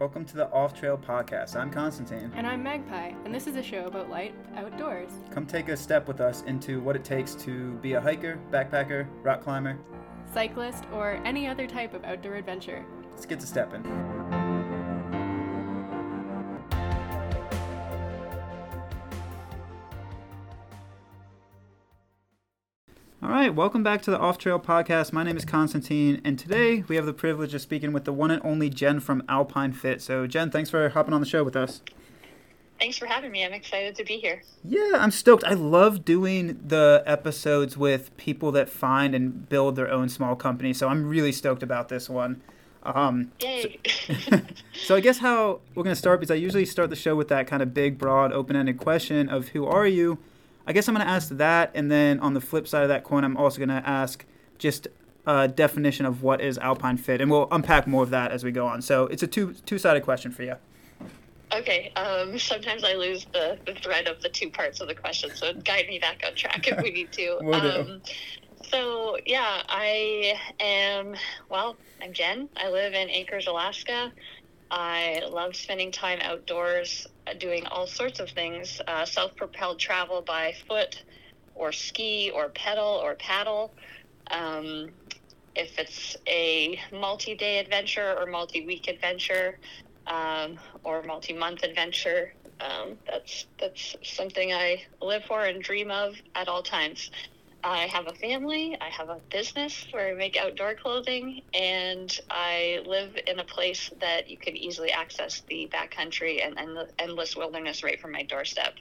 Welcome to the Off Trail Podcast. I'm Constantine. And I'm Magpie, and this is a show about light outdoors. Come take a step with us into what it takes to be a hiker, backpacker, rock climber, cyclist, or any other type of outdoor adventure. Let's get to stepping. Right, welcome back to the Off Trail Podcast. My name is Constantine, and today we have the privilege of speaking with the one and only Jen from Alpine Fit. So, Jen, thanks for hopping on the show with us. Thanks for having me. I'm excited to be here. Yeah, I'm stoked. I love doing the episodes with people that find and build their own small company. So, I'm really stoked about this one. Um, Yay. So, so, I guess how we're going to start because I usually start the show with that kind of big, broad, open ended question of who are you? I guess I'm going to ask that, and then on the flip side of that coin, I'm also going to ask just a definition of what is Alpine Fit, and we'll unpack more of that as we go on. So it's a two two sided question for you. Okay. Um, sometimes I lose the, the thread of the two parts of the question, so guide me back on track if we need to. we'll um, so yeah, I am. Well, I'm Jen. I live in Anchorage, Alaska. I love spending time outdoors, uh, doing all sorts of things uh, self propelled travel by foot, or ski, or pedal, or paddle. Um, if it's a multi day adventure or multi week adventure um, or multi month adventure, um, that's, that's something I live for and dream of at all times. I have a family, I have a business where I make outdoor clothing, and I live in a place that you can easily access the backcountry and, and the endless wilderness right from my doorstep.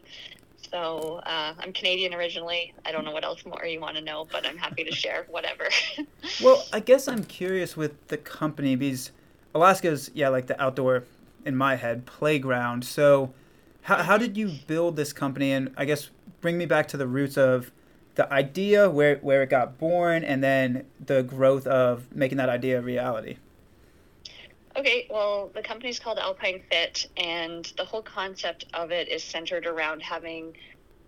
So uh, I'm Canadian originally. I don't know what else more you want to know, but I'm happy to share whatever. well, I guess I'm curious with the company because Alaska's, yeah, like the outdoor, in my head, playground. So how, how did you build this company? And I guess bring me back to the roots of the idea where where it got born and then the growth of making that idea a reality. Okay well the company's called alpine fit and the whole concept of it is centered around having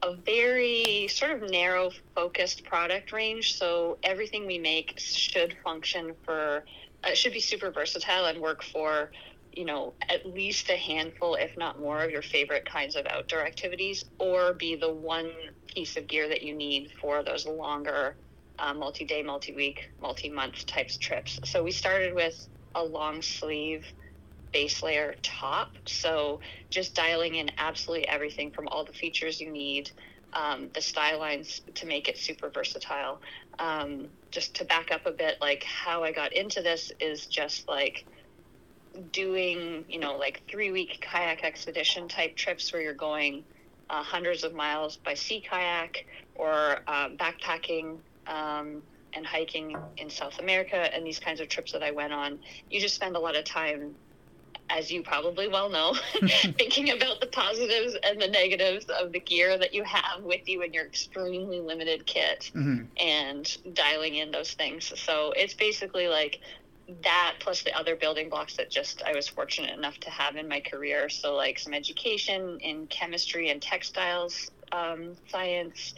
a very sort of narrow focused product range so everything we make should function for uh, should be super versatile and work for you know, at least a handful, if not more, of your favorite kinds of outdoor activities, or be the one piece of gear that you need for those longer, uh, multi day, multi week, multi month types trips. So we started with a long sleeve base layer top. So just dialing in absolutely everything from all the features you need. Um, the style lines to make it super versatile. Um, just to back up a bit, like how I got into this is just like doing, you know, like three week kayak expedition type trips where you're going uh, hundreds of miles by sea kayak or uh, backpacking um, and hiking in South America and these kinds of trips that I went on, you just spend a lot of time, as you probably well know, thinking about the positives and the negatives of the gear that you have with you in your extremely limited kit mm-hmm. and dialing in those things. So it's basically like that plus the other building blocks that just I was fortunate enough to have in my career. So like some education in chemistry and textiles um, science,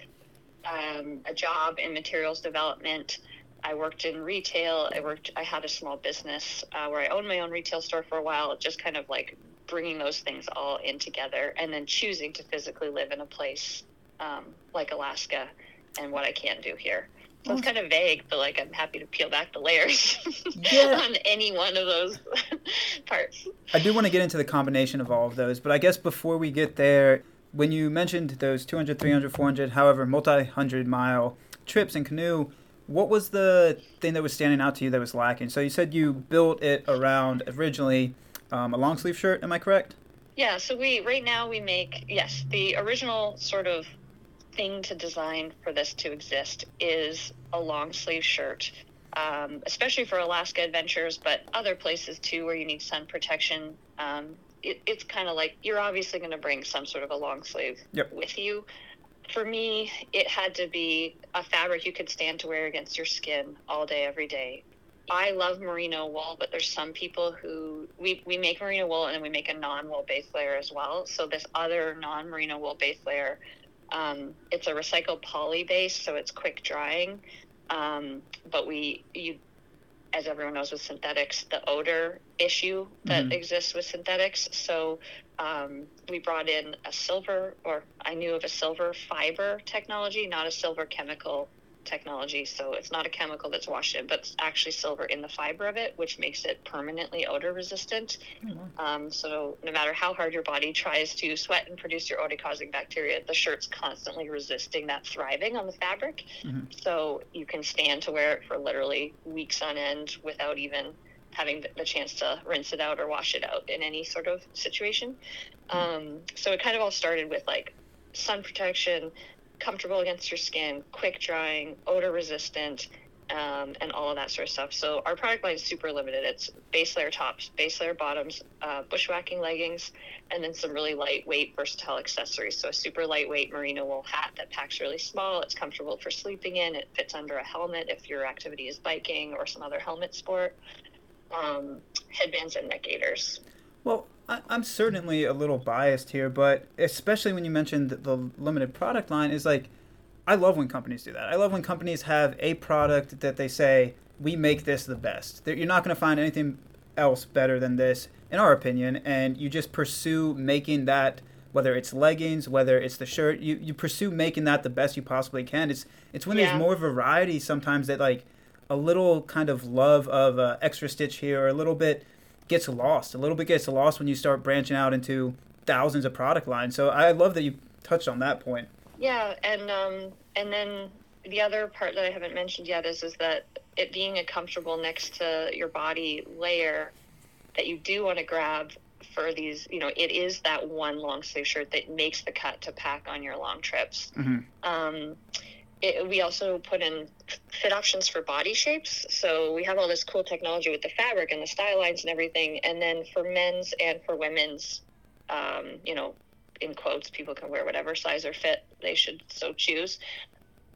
um, a job in materials development. I worked in retail. I worked. I had a small business uh, where I owned my own retail store for a while. Just kind of like bringing those things all in together, and then choosing to physically live in a place um, like Alaska, and what I can do here. So it's kind of vague, but like I'm happy to peel back the layers yeah. on any one of those parts. I do want to get into the combination of all of those, but I guess before we get there, when you mentioned those 200, 300, 400, however, multi hundred mile trips in canoe, what was the thing that was standing out to you that was lacking? So you said you built it around originally um, a long sleeve shirt. Am I correct? Yeah. So we right now we make yes the original sort of thing to design for this to exist is a long sleeve shirt, um, especially for Alaska adventures, but other places too where you need sun protection. Um, it, it's kind of like you're obviously going to bring some sort of a long sleeve yep. with you. For me, it had to be a fabric you could stand to wear against your skin all day, every day. I love merino wool, but there's some people who we, we make merino wool and then we make a non wool base layer as well. So this other non merino wool base layer um, it's a recycled poly base, so it's quick drying. Um, but we you as everyone knows with synthetics, the odor issue that Mhm. exists with synthetics. So um, we brought in a silver, or I knew of a silver fiber technology, not a silver chemical technology. So it's not a chemical that's washed in, but it's actually silver in the fiber of it, which makes it permanently odor resistant. Wow. Um, so no matter how hard your body tries to sweat and produce your odor-causing bacteria, the shirt's constantly resisting that thriving on the fabric. Mhm. So you can stand to wear it for literally weeks on end without even having the- the chance to rinse it out or wash it out in any sort of situation. Um, so it kind of all started with like sun protection, comfortable against your skin, quick drying, odor resistant, um, and all of that sort of stuff. So our product line is super limited. It's base layer tops, base layer bottoms, uh, bushwhacking leggings, and then some really lightweight, versatile accessories. So a super lightweight merino wool hat that packs really small. It's comfortable for sleeping in. It fits under a helmet if your activity is biking or some other helmet sport. Um, headbands and neck gaiters. Well, I, I'm certainly a little biased here, but especially when you mentioned the, the limited product line, is like, I love when companies do that. I love when companies have a product that they say, we make this the best. That You're not going to find anything else better than this, in our opinion, and you just pursue making that, whether it's leggings, whether it's the shirt, you, you pursue making that the best you possibly can. It's, it's when Yeah. there's more variety sometimes that, like, a little kind of love of uh, extra stitch here, or a little bit gets lost. A little bit gets lost when you start branching out into thousands of product lines. So I love that you touched on that point. Yeah, and um, and then the other part that I haven't mentioned yet is is that it being a comfortable next to your body layer that you do want to grab for these. You know, it is that one long sleeve shirt that makes the cut to pack on your long trips. Mhm. Um, it, we also put in fit options for body shapes. So we have all this cool technology with the fabric and the style lines and everything. And then for men's and for women's, um, you know, in quotes, people can wear whatever size or fit they should so choose.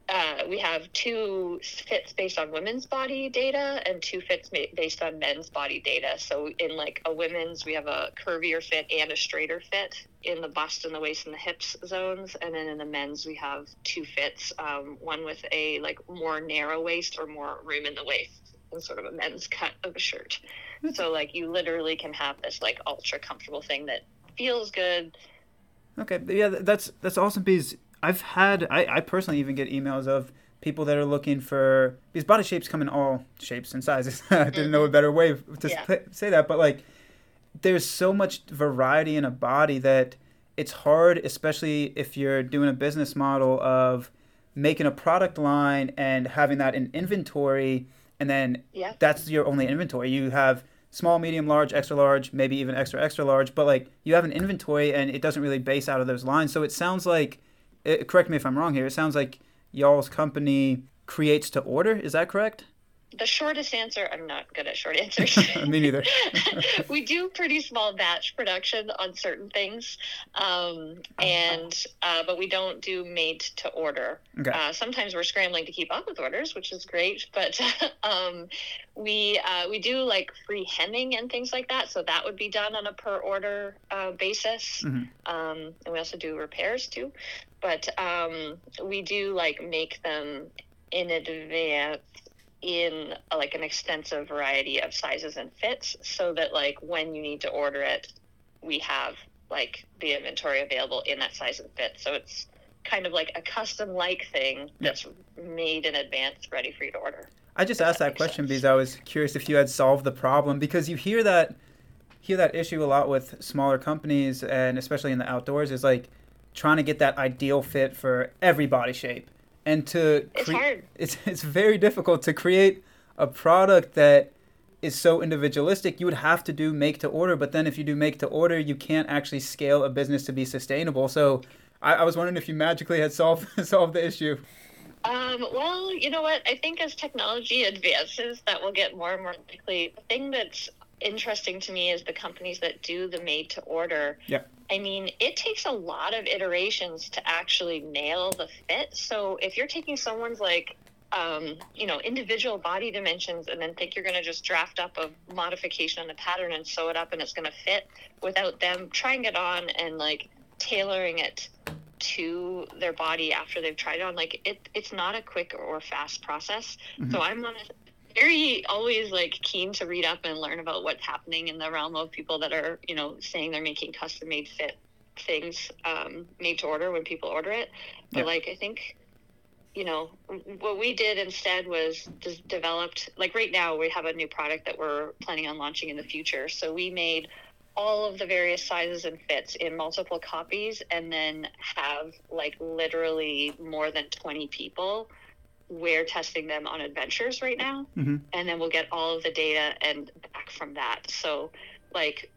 Uh, we have two fits based on women's body data and two fits ma- based on men's body data. So in like a women's, we have a curvier fit and a straighter fit in the bust and the waist and the hips zones, and then in the men's we have two fits, um, one with a like more narrow waist or more room in the waist, and sort of a men's cut of a shirt. So like you literally can have this like ultra comfortable thing that feels good. Okay, yeah, that's that's awesome because I've had I, I personally even get emails of people that are looking for because body shapes come in all shapes and sizes. I didn't know a better way to Yeah. say that, but like there's so much variety in a body that it's hard, especially if you're doing a business model of making a product line and having that in inventory, and then Yeah. that's your only inventory. You have small, medium, large, extra large, maybe even extra, extra large, but like you have an inventory and it doesn't really base out of those lines. So it sounds like, it, correct me if I'm wrong here, it sounds like y'all's company creates to order. Is that correct? The shortest answer, I'm not good at short answers. Me neither. we do pretty small batch production on certain things, um, and uh, but we don't do made to order. Okay. Uh, sometimes we're scrambling to keep up with orders, which is great, but um, we uh, we do like free hemming and things like that. So that would be done on a per order uh, basis, Mhm. um, and we also do repairs too. But um, we do like make them in advance in like an extensive variety of sizes and fits so that like when you need to order it we have like the inventory available in that size and fit. So it's kind of like a custom like thing that's made in advance ready for you to order. I just asked that that question sense. because I was curious if you had solved the problem because you hear that hear that issue a lot with smaller companies and especially in the outdoors is like trying to get that ideal fit for every body shape and to it's hard it's it's very difficult to create a product that is so individualistic you would have to do make to order but then if you do make to order you can't actually scale a business to be sustainable so I, I was wondering if you magically had solved solved the issue Um, well, you know what? I think as technology advances, that will get more and more likely. The thing that's interesting to me is the companies that do the made to order. Yeah. I mean, it takes a lot of iterations to actually nail the fit. So if you're taking someone's like, um, you know, individual body dimensions and then think you're going to just draft up a modification on the pattern and sew it up and it's going to fit without them trying it on and like tailoring it to their body after they've tried it on like it it's not a quick or fast process so i'm on a very always like keen to read up and learn about what's happening in the realm of people that are you know saying they're making custom made fit things um, made to order when people order it but Yeah. like i think you know what we did instead was just developed like right now we have a new product that we're planning on launching in the future so we made all of the various sizes and fits in multiple copies and then have like literally more than 20 people wear testing them on adventures right now. Mhm. and then we'll get all of the data and back from that. So like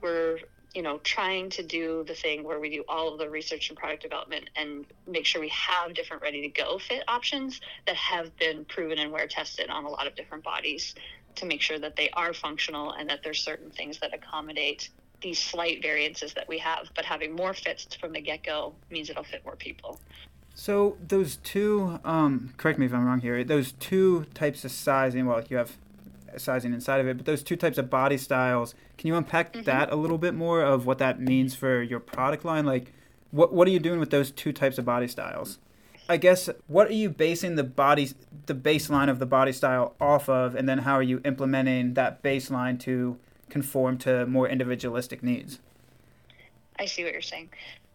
we're you know trying to do the thing where we do all of the research and product development and make sure we have different ready to go fit options that have been proven and wear tested on a lot of different bodies to make sure that they are functional and that there's certain things that accommodate these slight variances that we have. But having more fits from the get-go means it'll fit more people So those two, um, correct me if I'm wrong here. Those two types of sizing. Well, you have sizing inside of it, but those two types of body styles. Can you unpack Mhm. that a little bit more of what that means for your product line? Like, what what are you doing with those two types of body styles? I guess what are you basing the body, the baseline of the body style off of, and then how are you implementing that baseline to conform to more individualistic needs? I see what you're saying.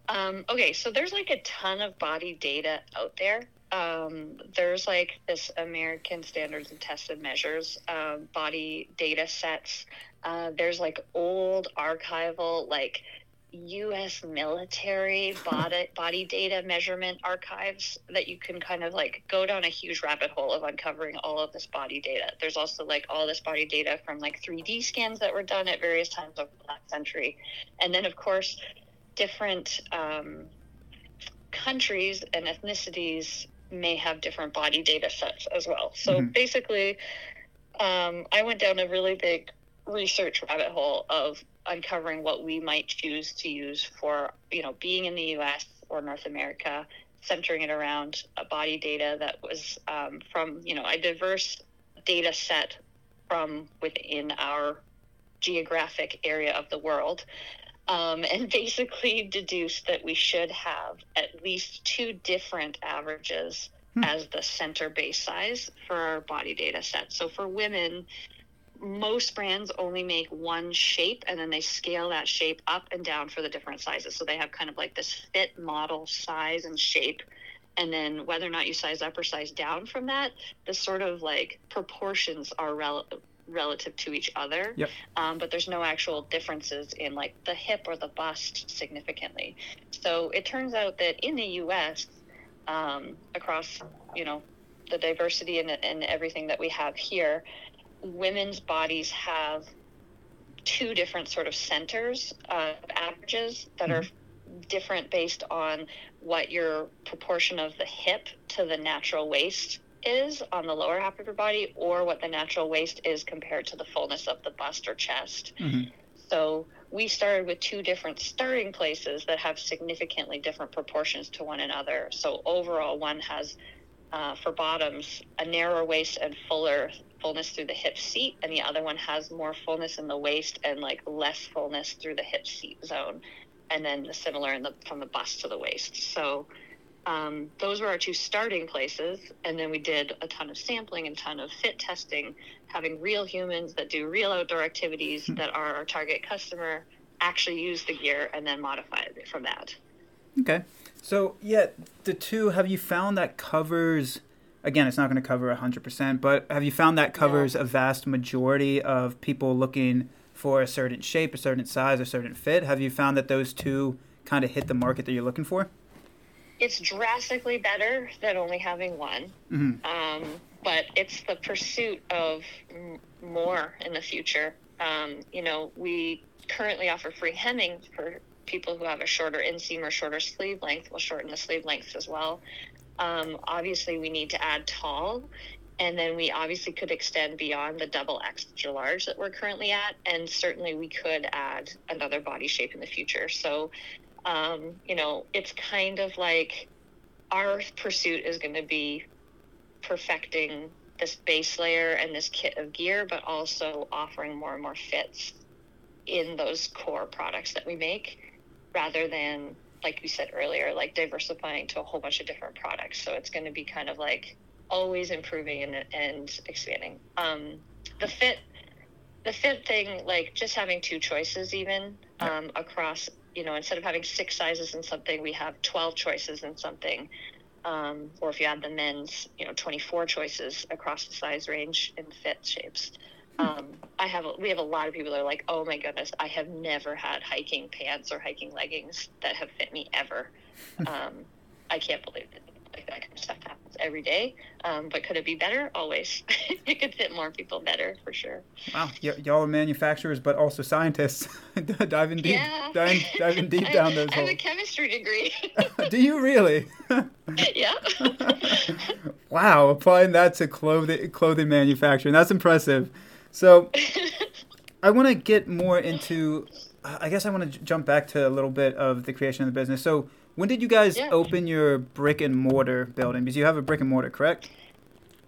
Um, okay, so there's like a ton of body data out there. Um, there's like this American Standards and Tested Measures um, body data sets. Uh, there's like old archival, like U.S. military body body data measurement archives that you can kind of like go down a huge rabbit hole of uncovering all of this body data. There's also like all this body data from like 3D scans that were done at various times of the last century, and then of course different um, countries and ethnicities may have different body data sets as well. So Mhm. basically, um, I went down a really big research rabbit hole of uncovering what we might choose to use for, you know, being in the U.S. or North America, centering it around a body data that was um, from, you know, a diverse data set from within our geographic area of the world um, and basically deduced that we should have at least two different averages Hmm. as the center base size for our body data set. So for women, most brands only make one shape and then they scale that shape up and down for the different sizes. So they have kind of like this fit model size and shape. And then whether or not you size up or size down from that, the sort of like proportions are rel- relative to each other. Yep. Um, but there's no actual differences in like the hip or the bust significantly. So it turns out that in the US, um, across, you know, the diversity and, and everything that we have here, women's bodies have two different sort of centers of averages that are different based on what your proportion of the hip to the natural waist is on the lower half of your body or what the natural waist is compared to the fullness of the bust or chest. Mhm. So we started with two different starting places that have significantly different proportions to one another. So overall, one has uh, for bottoms a narrower waist and fuller fullness through the hip seat, and the other one has more fullness in the waist and like less fullness through the hip seat zone, and then the similar in the from the bust to the waist. So um, those were our two starting places, and then we did a ton of sampling and ton of fit testing, having real humans that do real outdoor activities that are our target customer actually use the gear and then modify it from that. Okay. So yeah, the two have you found that covers again, it's not going to cover 100%, but have you found that covers a vast majority of people looking for a certain shape, a certain size, a certain fit? Have you found that those two kind of hit the market that you're looking for? It's drastically better than only having one, Mhm. um, but it's the pursuit of m- more in the future. Um, you know, we currently offer free hemming for people who have a shorter inseam or shorter sleeve length. We'll shorten the sleeve lengths as well. Um, obviously, we need to add tall, and then we obviously could extend beyond the double extra large that we're currently at, and certainly we could add another body shape in the future. So, um, you know, it's kind of like our pursuit is going to be perfecting this base layer and this kit of gear, but also offering more and more fits in those core products that we make rather than like we said earlier like diversifying to a whole bunch of different products so it's going to be kind of like always improving and, and expanding. Um, the fit, the fit thing, like just having two choices even um, across, you know, instead of having six sizes in something, we have 12 choices in something. Um, or if you add the men's, you know, 24 choices across the size range and fit shapes. Um, I have we have a lot of people that are like, oh my goodness, I have never had hiking pants or hiking leggings that have fit me ever. um, I can't believe it. Like that kind of stuff happens every day. Um, but could it be better? Always. it could fit more people better for sure. Wow, y- y'all are manufacturers, but also scientists. diving deep, Yeah. diving, diving deep I- down those I have holes. a chemistry degree. Do you really? yeah. wow, applying that to clothing clothing manufacturing. That's impressive. So, I want to get more into. I guess I want to jump back to a little bit of the creation of the business. So, when did you guys Yeah. open your brick and mortar building? Because you have a brick and mortar, correct?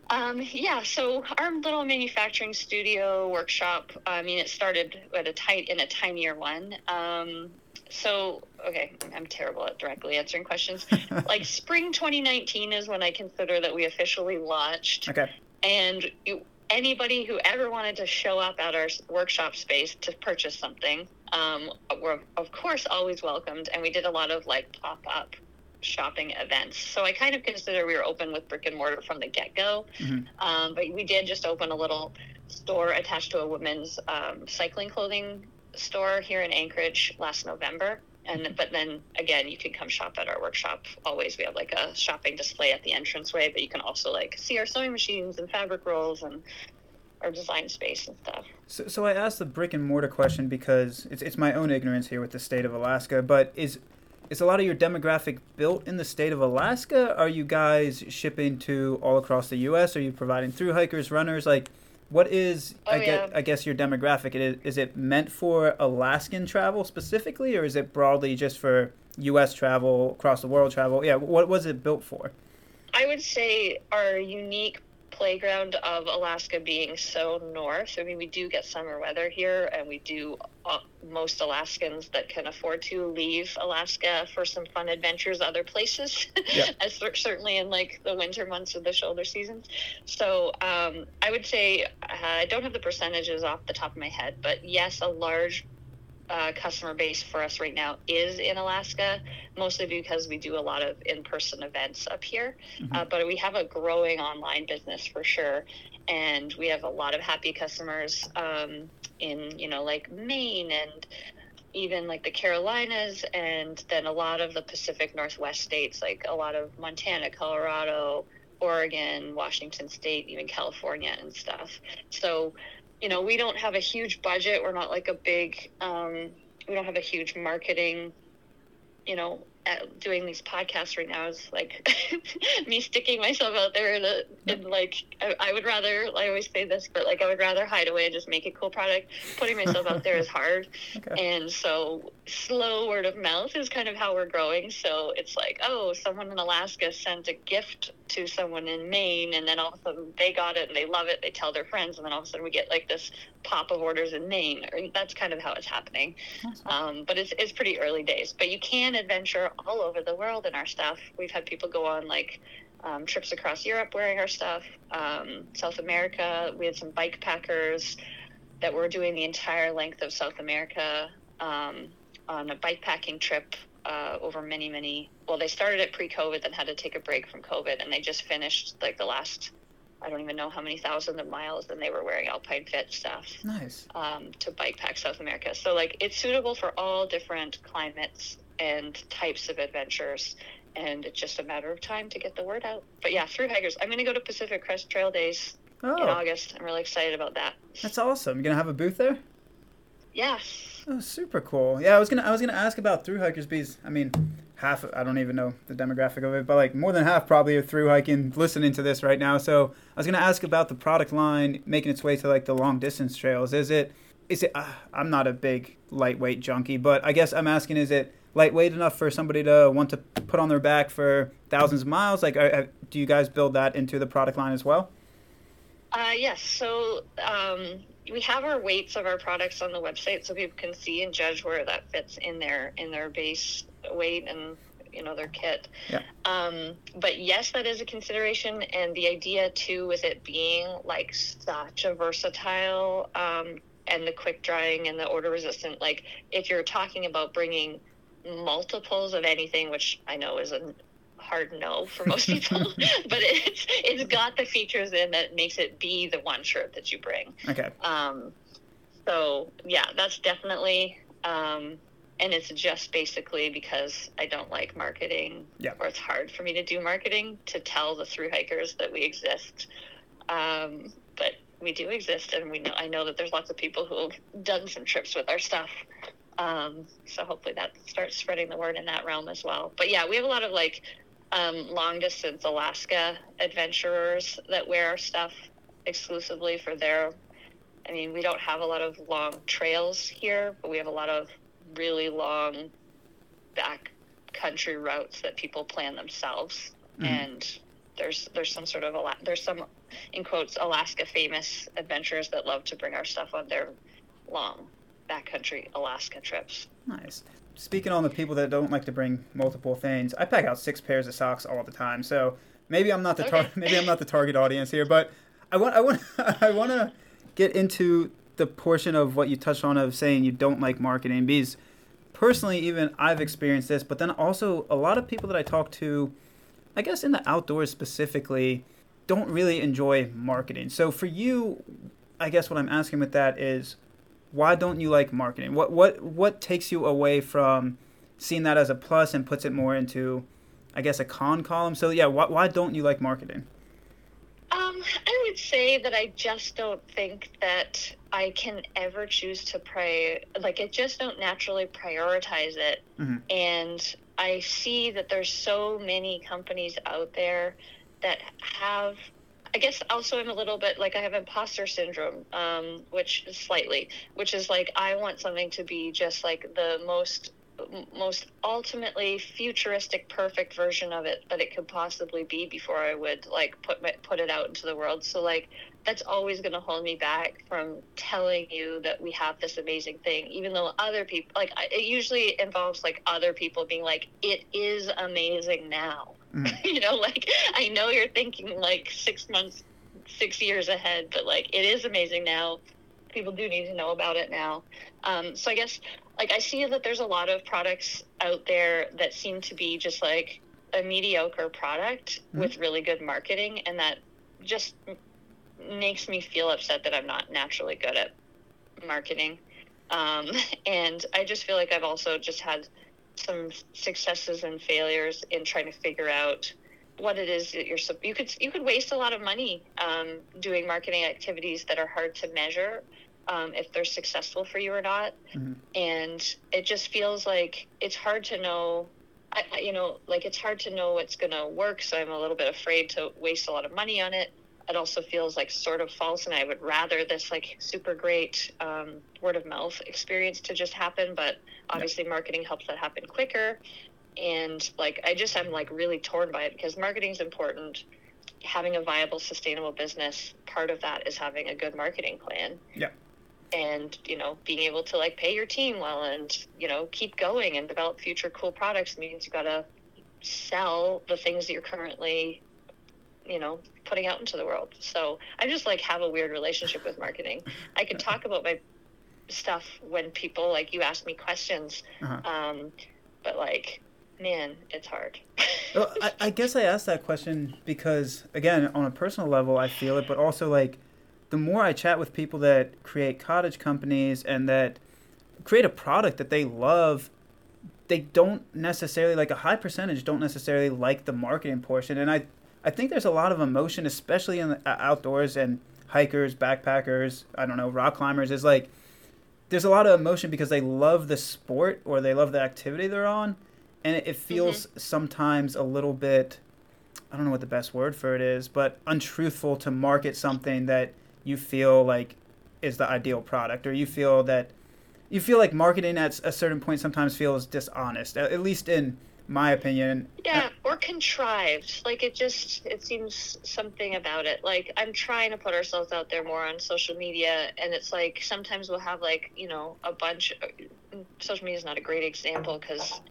Um, yeah, so our little manufacturing studio workshop, I mean, it started at a tight in a tinier one. Um, so, okay, I'm terrible at directly answering questions. like spring 2019 is when I consider that we officially launched. Okay. And you, anybody who ever wanted to show up at our workshop space to purchase something, um, were of course always welcomed. And we did a lot of like pop up shopping events. So I kind of consider we were open with brick and mortar from the get go. Mhm. Um, but we did just open a little store attached to a women's um, cycling clothing store here in Anchorage last November. And but then again, you can come shop at our workshop. Always, we have like a shopping display at the entranceway, but you can also like see our sewing machines and fabric rolls and our design space and stuff. So, so I asked the brick and mortar question because it's, it's my own ignorance here with the state of Alaska. But is is a lot of your demographic built in the state of Alaska? Are you guys shipping to all across the U.S.? Are you providing through hikers, runners? Like, what is Oh, I get yeah. I guess your demographic? It is, is it meant for Alaskan travel specifically, or is it broadly just for U.S. travel, across the world travel? Yeah, what was it built for? I would say our unique playground of Alaska being so north. I mean, we do get summer weather here, and we do uh, most Alaskans that can afford to leave Alaska for some fun adventures other places, Yeah. as certainly in like the winter months of the shoulder seasons. So um, I would say uh, I don't have the percentages off the top of my head, but yes, a large uh, customer base for us right now is in Alaska, mostly because we do a lot of in-person events up here. Uh, but we have a growing online business for sure, and we have a lot of happy customers um, in you know like Maine and even like the Carolinas, and then a lot of the Pacific Northwest states, like a lot of Montana, Colorado, Oregon, Washington State, even California and stuff. So you know, we don't have a huge budget. We're not like a big, um, we don't have a huge marketing, you know, doing these podcasts right now is like me sticking myself out there and, a, in like, I, I would rather, I always say this, but like, I would rather hide away and just make a cool product. Putting myself out there is hard. Okay. And so slow word of mouth is kind of how we're growing. So it's like, oh, someone in Alaska sent a gift to someone in Maine, and then all of a sudden they got it and they love it. They tell their friends, and then all of a sudden we get like this pop of orders in Maine. Or that's kind of how it's happening. Um, but it's, it's pretty early days. But you can adventure all over the world in our stuff. We've had people go on like um, trips across Europe wearing our stuff. Um, South America, we had some bike packers that were doing the entire length of South America um, on a bike packing trip uh, over many, many. Well, they started it pre-COVID, then had to take a break from COVID, and they just finished like the last. I don't even know how many thousands of miles, and they were wearing Alpine Fit stuff Nice. um, to bike pack South America. So like it's suitable for all different climates and types of adventures. And it's just a matter of time to get the word out. But yeah, through hikers. I'm going to go to Pacific Crest Trail Days in Oh, August. I'm really excited about that. that's awesome. You're gonna have a booth there? Yes. Oh, super cool. Yeah, I was gonna I was gonna ask about through hikers because I mean, half I don't even know the demographic of it, but like more than half probably are through hiking listening to this right now. So I was gonna ask about the product line making its way to like the long distance trails. Is it is it? Uh, I'm not a big lightweight junkie, but I guess I'm asking: Is it lightweight enough for somebody to want to put on their back for thousands of miles? Like, are, do you guys build that into the product line as well? Uh, yes. So um, we have our weights of our products on the website, so people can see and judge where that fits in their in their base weight and you know their kit. Yeah. Um, but yes, that is a consideration, and the idea too with it being like such a versatile um, and the quick drying and the odor resistant. Like if you're talking about bringing multiples of anything, which I know is a hard no for most people, but it's it's got the features in that makes it be the one shirt that you bring. Okay. Um, so yeah, that's definitely, um, and it's just basically because I don't like marketing, Yeah. or it's hard for me to do marketing to tell the through hikers that we exist. Um, but we do exist, and we know I know that there's lots of people who have done some trips with our stuff. Um, so hopefully that starts spreading the word in that realm as well. But yeah, we have a lot of like um, long distance Alaska adventurers that wear our stuff exclusively for their. I mean, we don't have a lot of long trails here, but we have a lot of really long back country routes that people plan themselves. Mhm. And there's there's some sort of Ala- there's some in quotes Alaska famous adventurers that love to bring our stuff on their long backcountry Alaska trips. Nice. Speaking on the people that don't like to bring multiple things, I pack out six pairs of socks all the time. So maybe I'm not the tar- Okay. maybe I'm not the target audience here, but I want I want I want to get into the portion of what you touched on of saying you don't like marketing because personally even I've experienced this, but then also a lot of people that I talk to, I guess in the outdoors specifically, don't really enjoy marketing. So for you, I guess what I'm asking with that is why don't you like marketing? What what what takes you away from seeing that as a plus and puts it more into, I guess, a con column? So yeah, why why don't you like marketing? Um, I would say that I just don't think that I can ever choose to pray. Like, I just don't naturally prioritize it. Mhm. And I see that there's so many companies out there that have. I guess also I'm a little bit like I have imposter syndrome, um, which is slightly, which is like I want something to be just like the most most ultimately futuristic perfect version of it that it could possibly be before I would like put my, put it out into the world. So like that's always going to hold me back from telling you that we have this amazing thing even though other people like it usually involves like other people being like it is amazing now. Mhm. you know like I know you're thinking like 6 months 6 years ahead but like it is amazing now. People do need to know about it now. Um, so I guess like I see that there's a lot of products out there that seem to be just like a mediocre product Mhm. with really good marketing, and that just makes me feel upset that I'm not naturally good at marketing. Um, and I just feel like I've also just had some successes and failures in trying to figure out what it is that you're you could you could waste a lot of money um, doing marketing activities that are hard to measure um, if they're successful for you or not Mhm. and it just feels like it's hard to know I- you know like it's hard to know what's going to work so i'm a little bit afraid to waste a lot of money on it it also feels like sort of false and i would rather this like super great um, word of mouth experience to just happen but obviously marketing helps that happen quicker. And like i just i'm like really torn by it because marketing is important. Having a viable sustainable business part of that is having a good marketing plan. Yeah. and you know being able to like pay your team well and you know keep going and develop future cool products means you got to sell the things that you're currently you know putting out into the world. So i just like have a weird relationship with marketing. I can talk about my stuff when people like you ask me questions Uh-huh. um but like man it's hard. Well, I, I guess I asked that question because, again, on a personal level, I feel it, but also like the more I chat with people that create cottage companies and that create a product that they love, they don't necessarily like a high percentage don't necessarily like the marketing portion, and I I think there's a lot of emotion, especially in the outdoors and hikers, backpackers, I don't know, rock climbers is like there's a lot of emotion because they love the sport or they love the activity they're on and it, it feels mm-hmm. sometimes a little bit i don't know what the best word for it is but untruthful to market something that you feel like is the ideal product or you feel that you feel like marketing at a certain point sometimes feels dishonest at least in my opinion Yeah, or contrived. Like it just it seems something about it. Like I'm trying to put ourselves out there more on social media and it's like sometimes we'll have like, you know, a bunch uh, social media is not a great example cuz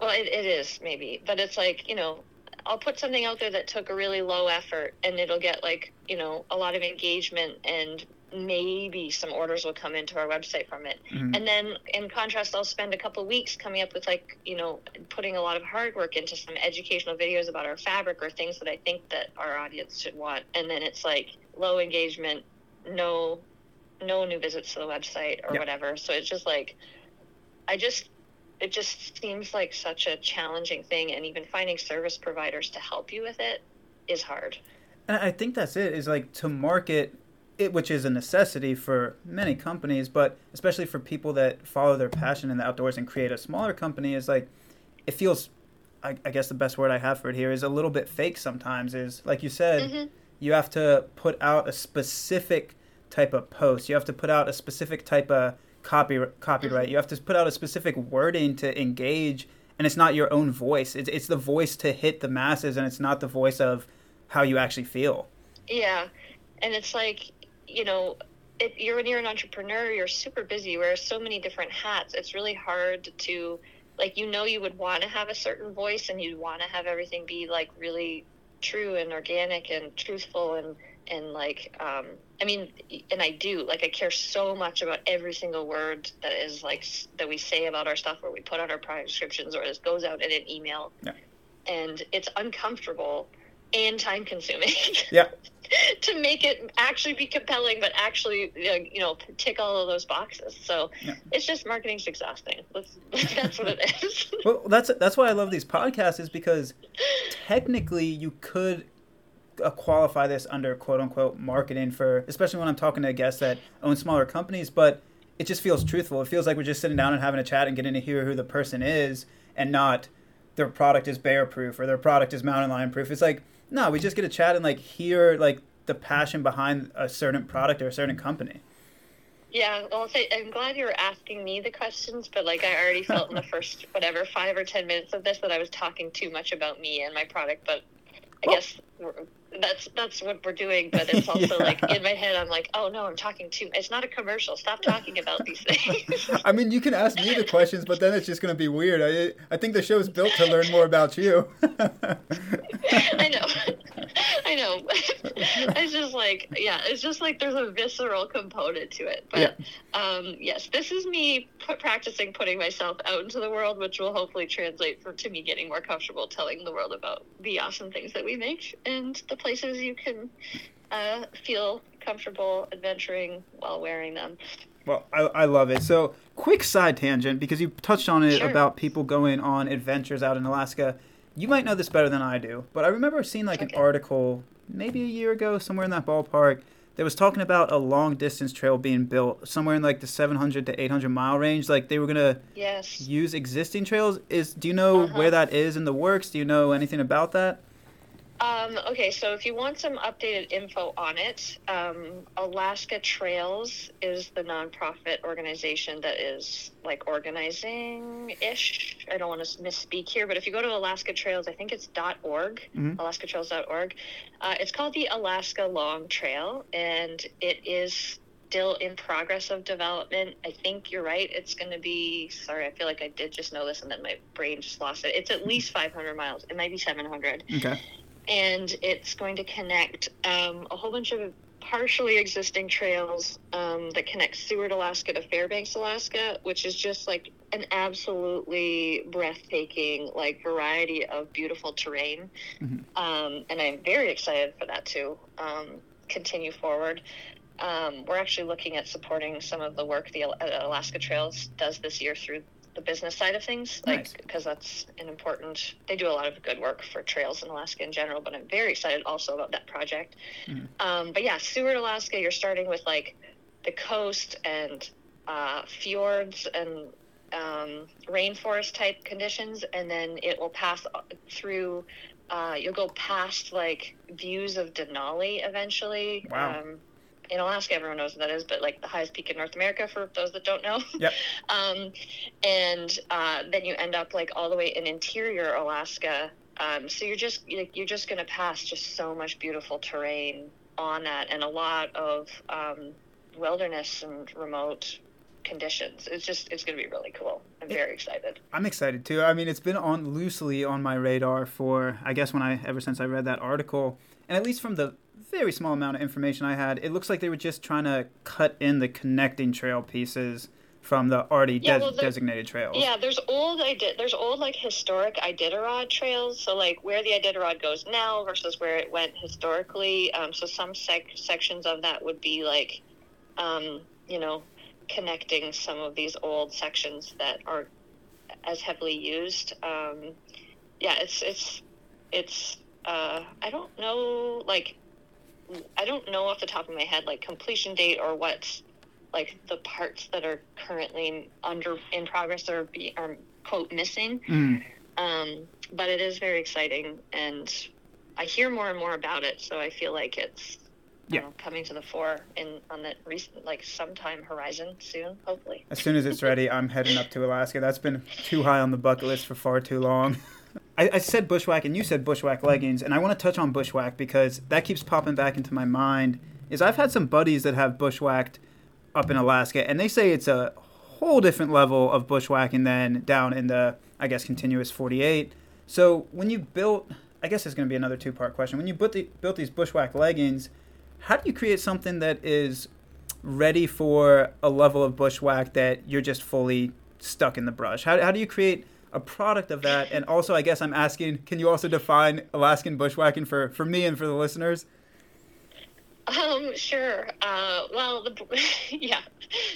Well, it, it is maybe, but it's like you know, I'll put something out there that took a really low effort, and it'll get like you know a lot of engagement and maybe some orders will come into our website from it. Mhm. And then in contrast, I'll spend a couple weeks coming up with like, you know, putting a lot of hard work into some educational videos about our fabric or things that I think that our audience should want. And then it's like low engagement, no no new visits to the website or Yeah. whatever. So it's just like I just it just seems like such a challenging thing and even finding service providers to help you with it is hard. And I think that's it. Is like to market it, which is a necessity for many companies, but especially for people that follow their passion in the outdoors and create a smaller company, is like it feels. I, I guess the best word I have for it here is a little bit fake. Sometimes is like you said, Mhm. you have to put out a specific type of post. You have to put out a specific type of copy copyright. You have to put out a specific wording to engage, and it's not your own voice. It's it's the voice to hit the masses, and it's not the voice of how you actually feel. Yeah, and it's like you know, if you're when you're an entrepreneur, you're super busy. You wear so many different hats. It's really hard to like you know you would want to have a certain voice and you'd want to have everything be like really true and organic and truthful and and like um I mean and I do like I care so much about every single word that is like that we say about our stuff or we put on our product descriptions or this goes out in an email. Yeah. And it's uncomfortable and time consuming. Yeah. to make it actually be compelling, but actually, uh, you know, tick all of those boxes. So Yeah. it's just marketing's exhausting. That's, that's what it is. Well, that's that's why I love these podcasts is because technically you could uh, qualify this under quote unquote marketing for, especially when I'm talking to guests that own smaller companies, but it just feels truthful. It feels like we're just sitting down and having a chat and getting to hear who the person is and not their product is bear proof or their product is mountain lion proof. It's like, no, we just get to chat and like hear like the passion behind a certain product or a certain company. yeah, well, I'm glad you were asking me the questions, but like I already felt in the first, whatever, five or 10 minutes of this that I was talking too much about me and my product, but I Well- guess that's that's what we're doing. But it's also Yeah. like in my head, I'm like, oh no, I'm talking too. It's not a commercial. Stop talking about these things. I mean, you can ask me the questions, but then it's just going to be weird. I, I think the show is built to learn more about you. I know. I know. it's just like, yeah, it's just like there's a visceral component to it. But um, yes, this is me p- practicing putting myself out into the world, which will hopefully translate for, to me getting more comfortable telling the world about the awesome things that we make and the places you can uh, feel comfortable adventuring while wearing them. Well, I, I love it. So, quick side tangent because you touched on it Sure. about people going on adventures out in Alaska. You might know this better than I do, but I remember seeing like Okay. an article maybe a year ago, somewhere in that ballpark, that was talking about a long distance trail being built somewhere in like the 700 to 800 mile range. Like they were gonna Yes. use existing trails. Is do you know Uh-huh. where that is in the works? Do you know anything about that? Um, okay, so if you want some updated info on it, um, Alaska Trails is the nonprofit organization that is like organizing ish. I don't want to misspeak here, but if you go to Alaska Trails, I think it's .org, Mhm. alaskatrails.org. Uh, it's called the Alaska Long Trail, and it is still in progress of development. I think you're right. It's going to be. Sorry, I feel like I did just know this, and then my brain just lost it. It's at least 500 miles. It might be 700 Okay. And it's going to connect um, a whole bunch of partially existing trails um, that connect Seward, Alaska to Fairbanks, Alaska, which is just like an absolutely breathtaking like variety of beautiful terrain. Mhm. Um, and I'm very excited for that to um, continue forward. Um, we're actually looking at supporting some of the work the uh, Alaska Trails does this year through the business side of things, like because that's an important. They do a lot of good work for trails in Alaska in general, but I'm very excited also about that project. Mhm. Um, but yeah, Seward, Alaska, you're starting with like the coast and uh, fjords and um, rainforest type conditions, and then it will pass through. Uh, you'll go past like views of Denali eventually. Wow. Um, in Alaska, everyone knows what that is, but like the highest peak in North America for those that don't know. Yep. um, and uh, then you end up like all the way in interior Alaska. Um, so you're just you're just gonna pass just so much beautiful terrain on that, and a lot of um, wilderness and remote conditions. It's just it's going to be really cool. I'm very excited. I'm excited too. I mean, it's been on loosely on my radar for I guess when I ever since I read that article, and at least from the very small amount of information I had, it looks like they were just trying to cut in the connecting trail pieces from the already Yeah, well, designated trails. Yeah, there's old Idit- there's old like historic Iditarod trails. So like where the Iditarod goes now versus where it went historically. Um, so some sec- sections of that would be like, um, you know, connecting some of these old sections that are as heavily used. Um, yeah, it's it's it's. Uh, I don't know like. I don't know off the top of my head like completion date or what's like the parts that are currently under in progress or be are quote missing. Mm. Um, but it is very exciting, and I hear more and more about it. So I feel like it's Yeah. know, coming to the fore in on the recent like sometime horizon soon, hopefully. As soon as it's ready, I'm heading up to Alaska. That's been too high on the bucket list for far too long. I, I said bushwhack, and you said bushwhack leggings, and I want to touch on bushwhack because that keeps popping back into my mind. Is I've had some buddies that have bushwhacked up in Alaska, and they say it's a whole different level of bushwhacking than down in the, I guess, continuous 48. So when you built, I guess it's going to be another two-part question. When you built, the, built these bushwhack leggings, how do you create something that is ready for a level of bushwhack that you're just fully stuck in the brush? How, how do you create a product of that? And also, I guess I'm asking, can you also define Alaskan bushwhacking for, for me and for the listeners? Um, sure. Uh, well, the yeah,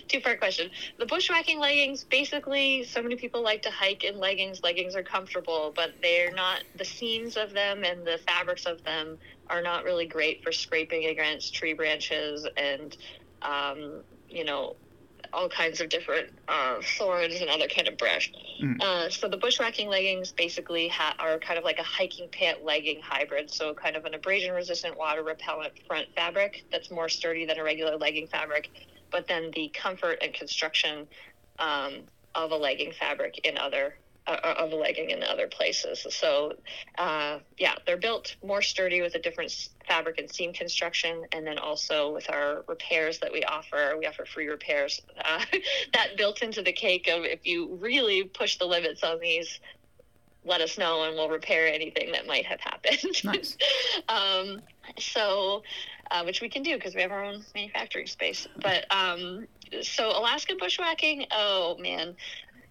two part question. The bushwhacking leggings, basically, so many people like to hike in leggings. Leggings are comfortable, but they're not. The seams of them and the fabrics of them are not really great for scraping against tree branches and, um, you know, all kinds of different uh, thorns and other kind of brush. Mm. Uh, so the bushwhacking leggings basically ha- are kind of like a hiking pant legging hybrid. So kind of an abrasion resistant, water repellent front fabric that's more sturdy than a regular legging fabric, but then the comfort and construction um, of a legging fabric in other of a legging in other places. So uh, yeah, they're built more sturdy with a different fabric and seam construction, and then also with our repairs that we offer, we offer free repairs. Uh, that built into the cake of if you really push the limits on these, let us know and we'll repair anything that might have happened. Nice. um, so, uh, which we can do because we have our own manufacturing space. But um, so Alaska bushwhacking, oh man,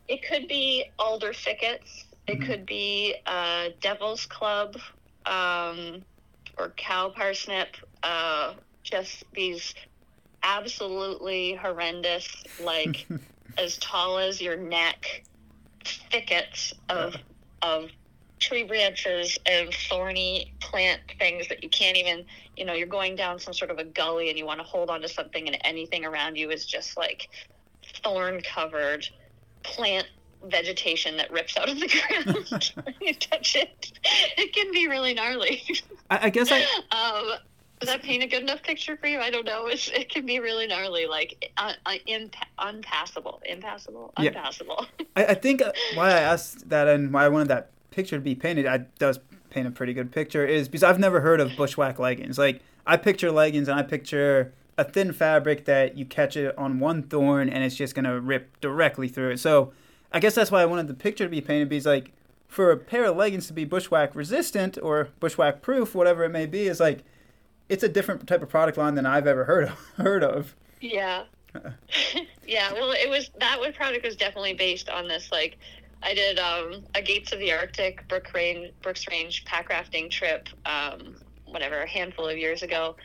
it could be alder thickets. It Mhm. could be uh, Devil's Club um, or cow parsnip. Uh, just these absolutely horrendous, like as tall as your neck, thickets of of tree branches and thorny plant things that you can't even you know you're going down some sort of a gully and you want to hold on to something and anything around you is just like thorn covered plant vegetation that rips out of the ground when you touch it it can be really gnarly I, I guess I, um does that paint a good enough picture for you? I don't know. It's, it can be really gnarly, like uh, uh, impa- unpassable, impassable, Yeah. unpassable. I, I think uh, why I asked that and why I wanted that picture to be painted, I does paint a pretty good picture, is because I've never heard of bushwhack leggings. Like I picture leggings and I picture a thin fabric that you catch it on one thorn and it's just gonna rip directly through it. So I guess that's why I wanted the picture to be painted because like for a pair of leggings to be bushwhack resistant or bushwhack proof, whatever it may be, is like it's a different type of product line than I've ever heard of, heard of. Yeah. yeah, well, it was that one product was definitely based on this. Like, I did um, a Gates of the Arctic Brook Range, Brooks Range pack rafting trip, um, whatever, a handful of years ago,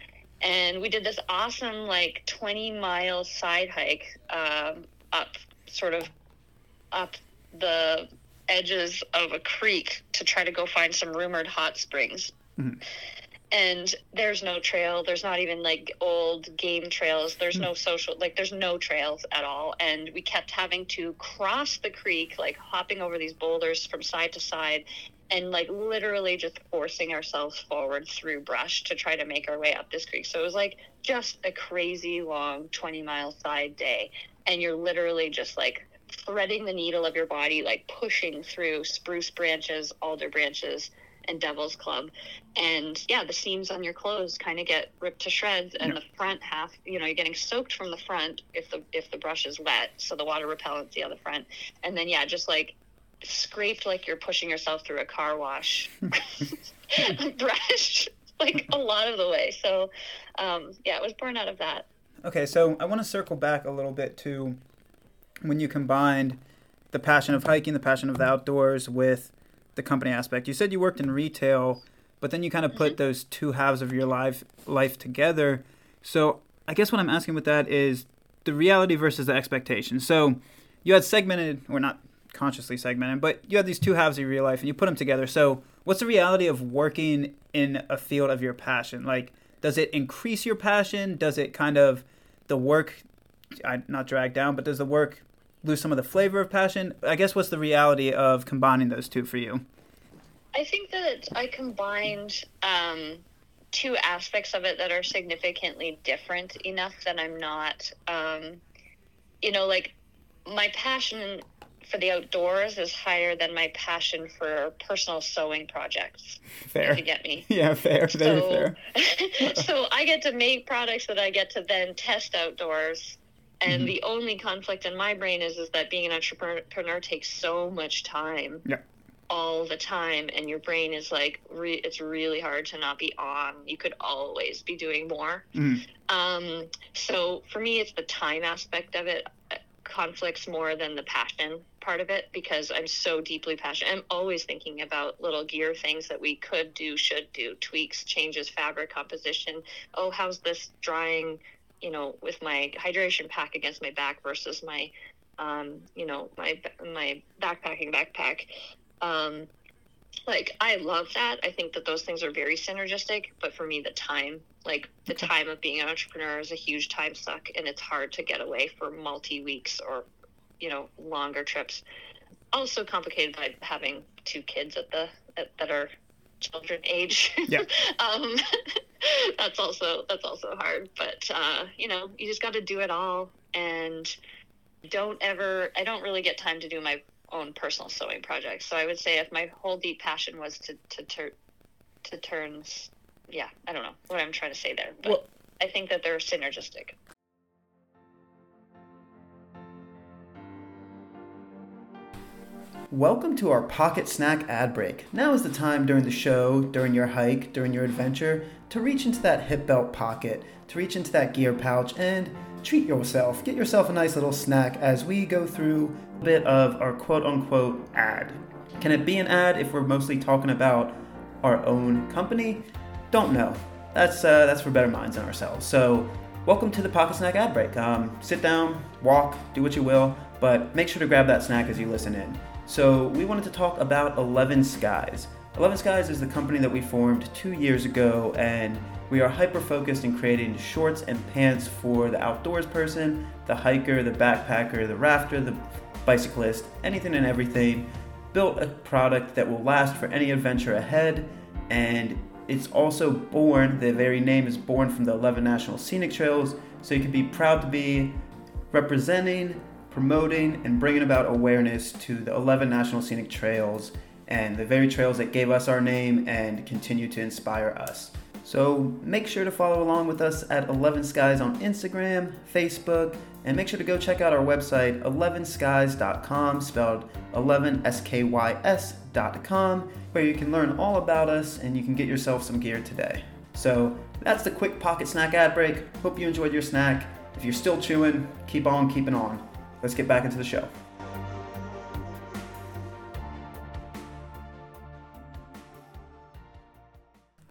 and we did this awesome like 20 mile side hike um, up, sort of up the edges of a creek to try to go find some rumored hot springs. And there's no trail. There's not even like old game trails. There's no social like there's no trails at all. And we kept having to cross the creek like hopping over these boulders from side to side and like literally just forcing ourselves forward through brush to try to make our way up this creek so it was like just a crazy long 20 mile side day and you're literally just like threading the needle of your body like pushing through spruce branches alder branches and Devil's Club. And yeah, the seams on your clothes kind of get ripped to shreds, and Yeah. the front half, you know, you're getting soaked from the front if the if the brush is wet, so the water repellency on the front, and then yeah, just like scraped like you're pushing yourself through a car wash brush like a lot of the way. So um, yeah, it was born out of that. Okay, so I want to circle back a little bit to when you combined the passion of hiking, the passion of the outdoors with the company aspect. You said you worked in retail, but then you kind of put those two halves of your life life together. So I guess what I'm asking with that is the reality versus the expectation. So you had segmented, or not consciously segmented, but you had these two halves of your real life and you put them together. So what's the reality of working in a field of your passion? Like, does it increase your passion? Does it kind of the work not drag down, but does the work lose some of the flavor of passion? I guess what's the reality of combining those two for you? I think that I combined um, two aspects of it that are significantly different enough that I'm not, um, you know, like my passion for the outdoors is higher than my passion for personal sewing projects. Fair. You get me. Yeah, fair. Very so, fair. so I get to make products that I get to then test outdoors. And Mhm. the only conflict in my brain is is that being an entrepreneur takes so much time. Yeah. All the time, and your brain is like, re- it's really hard to not be on. You could always be doing more. Mhm. Um, so for me, it's the time aspect of it uh, conflicts more than the passion part of it because I'm so deeply passionate. I'm always thinking about little gear things that we could do, should do, tweaks, changes, fabric composition. Oh, how's this drying? You know, with my hydration pack against my back versus my, um, you know, my my backpacking backpack. Um, like I love that. I think that those things are very synergistic. But for me, the time, like the Okay. time of being an entrepreneur, is a huge time suck, and it's hard to get away for multi weeks or, you know, longer trips. Also complicated by having two kids at the at, that are children age. Yeah. um, that's also that's also hard. But uh, you know, you just got to do it all, and don't ever. I don't really get time to do my own personal sewing projects. So I would say if my whole deep passion was to to tur- to turns, yeah, I don't know what I'm trying to say there, but Well- I think that they're synergistic. Welcome to our pocket snack ad break. Now is the time during the show, during your hike, during your adventure, to reach into that hip belt pocket, to reach into that gear pouch, and treat yourself. Get yourself a nice little snack as we go through a bit of our quote unquote ad. Can it be an ad if we're mostly talking about our own company? Don't know. That's uh, that's for better minds than ourselves. So, welcome to the Pocket Snack ad break. Um, sit down, walk, do what you will, but make sure to grab that snack as you listen in. So, we wanted to talk about 11 Skies. 11 Skies is the company that we formed two years ago, and we are hyper focused in creating shorts and pants for the outdoors person, the hiker, the backpacker, the rafter, the bicyclist, anything and everything. Built a product that will last for any adventure ahead, and it's also born, the very name is born from the 11 National Scenic Trails, so you can be proud to be representing, promoting, and bringing about awareness to the 11 National Scenic Trails and the very trails that gave us our name and continue to inspire us. So make sure to follow along with us at 11 Skies on Instagram, Facebook, and make sure to go check out our website 11skies.com, spelled 11skys.com, where you can learn all about us and you can get yourself some gear today. So that's the quick pocket snack ad break. Hope you enjoyed your snack. If you're still chewing, keep on keeping on. Let's get back into the show.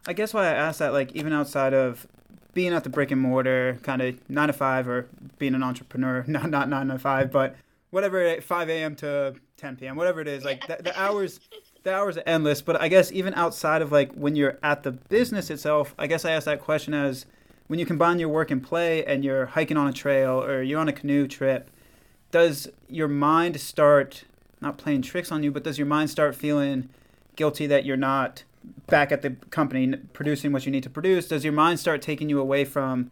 I guess why I asked that, like, even outside of being at the brick and mortar, kind of nine to five, or being an entrepreneur, not not nine to five, but whatever, five a.m. to ten p.m., whatever it is, like the, the hours, the hours are endless. But I guess even outside of like when you're at the business itself, I guess I asked that question as when you combine your work and play, and you're hiking on a trail or you're on a canoe trip, does your mind start not playing tricks on you, but does your mind start feeling guilty that you're not back at the company producing what you need to produce? Does your mind start taking you away from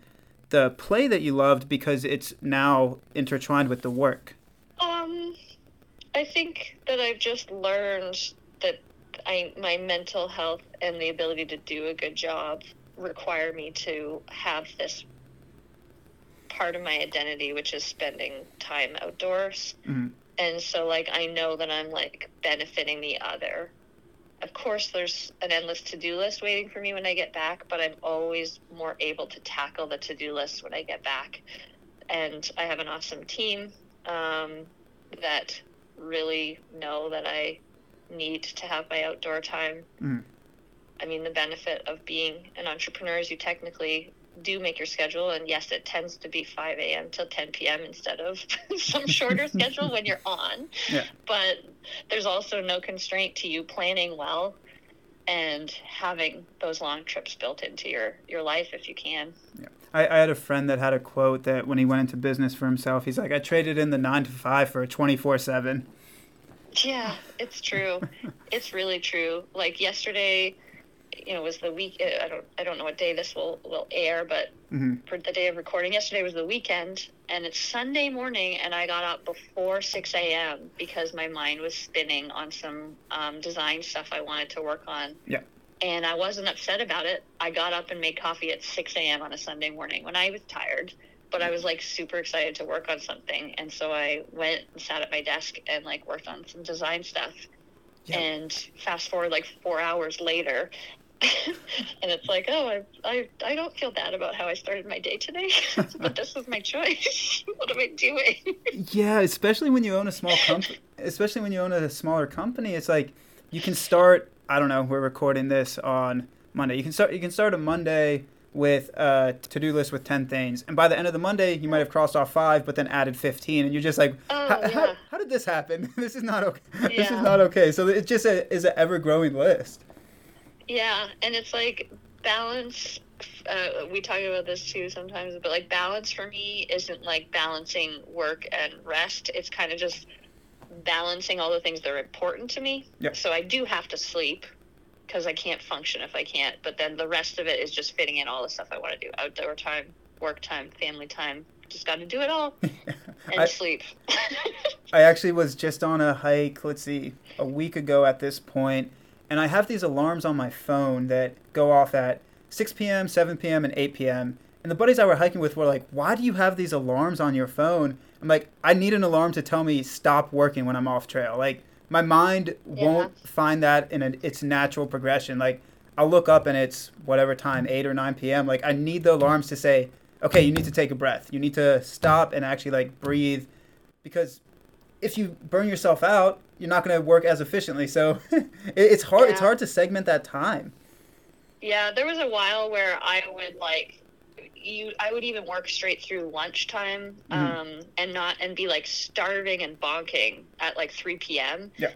the play that you loved because it's now intertwined with the work? Um, I think that I've just learned that I my mental health and the ability to do a good job require me to have this part of my identity, which is spending time outdoors. Mhm. And so, like, I know that I'm like benefiting the other. Of course, there's an endless to do list waiting for me when I get back, but I'm always more able to tackle the to do list when I get back. And I have an awesome team um, that really know that I need to have my outdoor time. Mhm. I mean, the benefit of being an entrepreneur is you technically do make your schedule, and yes, it tends to be 5 a.m. till 10 p.m. instead of some shorter schedule when you're on. Yeah. But there's also no constraint to you planning well and having those long trips built into your, your life if you can. I, I had a friend that had a quote that when he went into business for himself, he's like, I traded in the nine to five for a 24 7. Yeah, it's true. it's really true. Like yesterday, you know, was the week. I don't. I don't know what day this will will air, but hmm for the day of recording, yesterday was the weekend, and it's Sunday morning, and I got up before six a.m. because my mind was spinning on some um, design stuff I wanted to work on. Yeah. And I wasn't upset about it. I got up and made coffee at 6 a.m. on a Sunday morning when I was tired, but I was like super excited to work on something. And so I went and sat at my desk and like worked on some design stuff. Yeah. And fast forward like four hours later, and it's like, oh, I, I, I don't feel bad about how I started my day today, but this was my choice. what am I doing? Yeah, especially when you own a small company, especially when you own a smaller company, it's like you can start. I don't know. We're recording this on Monday. You can start. You can start a Monday with a to-do list with 10 things and by the end of the monday you might have crossed off five but then added 15 and you're just like Oh, how, how, yeah. how did this happen this is not okay this is not okay so it just uh, a, is an ever-growing list Yeah, and it's like balance. Uh, we talk about this too sometimes, but like balance for me isn't like balancing work and rest. It's kind of just balancing all the things that are important to me. Yep. So I do have to sleep because I can't function if I can't. But then the rest of it is just fitting in all the stuff I want to do: outdoor time, work time, family time. Just got to do it all and I- sleep. I actually was just on a hike, let's see, a week ago at this point, and I have these alarms on my phone that go off at 6 p.m., 7 p.m., and 8 p.m. And the buddies I were hiking with were like, Why do you have these alarms on your phone? I'm like, I need an alarm to tell me stop working when I'm off trail. Like, my mind won't find that in a, its natural progression. Like, I'll look up and it's whatever time, 8 or 9 p.m. Like, I need the alarms to say, Okay, you need to take a breath. You need to stop and actually, like, breathe. Because if you burn yourself out, you're not going to work as efficiently. So it, it's hard. It's hard to segment that time. Yeah, there was a while where I would like you I would even work straight through lunchtime Mhm. um and not and be like starving and bonking at like 3 p.m. Yeah.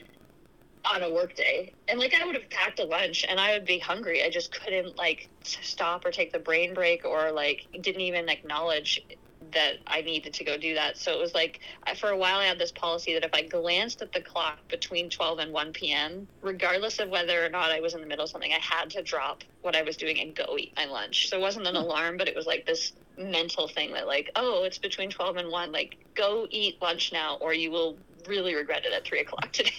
on a work day. And like I would have packed a lunch and I would be hungry. I just couldn't like stop or take the brain break or like didn't even acknowledge that I needed to go do that. So it was like for a while I had this policy that if I glanced at the clock between 12 and 1 p.m., regardless of whether or not I was in the middle of something, I had to drop what I was doing and go eat my lunch. So it wasn't an hmm. alarm, but it was like this mental thing that like, oh, it's between 12 and 1. Like, go eat lunch now or you will really regret it at 3 o'clock today.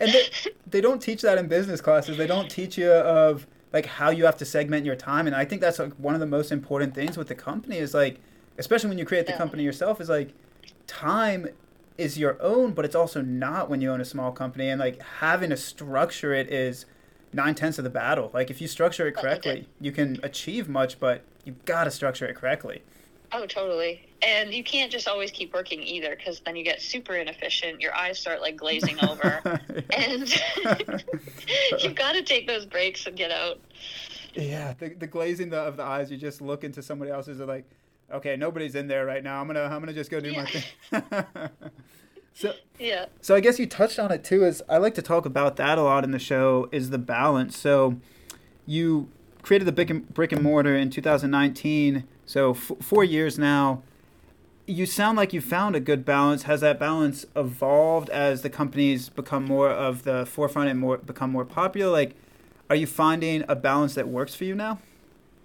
And they, they don't teach that in business classes. They don't teach you of like how you have to segment your time. And I think that's like one of the most important things with the company is like, especially when you create the company yourself, is like time is your own, but it's also not when you own a small company. And like having to structure it is nine tenths of the battle. Like if you structure it correctly, you can achieve much, but you've got to structure it correctly. Oh, totally. And you can't just always keep working either because then you get super inefficient. Your eyes start like glazing over. and you've got to take those breaks and get out. Yeah, the, the glazing the, of the eyes. You just look into somebody else's. Are like, okay, nobody's in there right now. I'm gonna I'm gonna just go do my thing. so Yeah. so I guess you touched on it too. Is I like to talk about that a lot in the show. Is the balance. So you created the brick and, brick and mortar in 2019. So f- four years now. You sound like you found a good balance. Has that balance evolved as the companies become more of the forefront and more become more popular? Like, are you finding a balance that works for you now?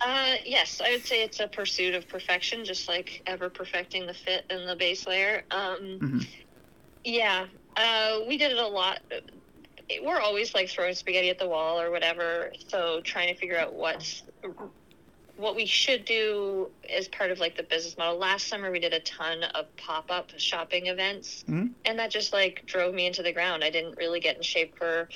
Uh, yes, I would say it's a pursuit of perfection, just like ever perfecting the fit and the base layer. Um, Mhm. Yeah, uh, we did it a lot. we're always like throwing spaghetti at the wall or whatever. So trying to figure out what's what we should do as part of like the business model. Last summer we did a ton of pop up shopping events, Mhm. and that just like drove me into the ground. I didn't really get in shape for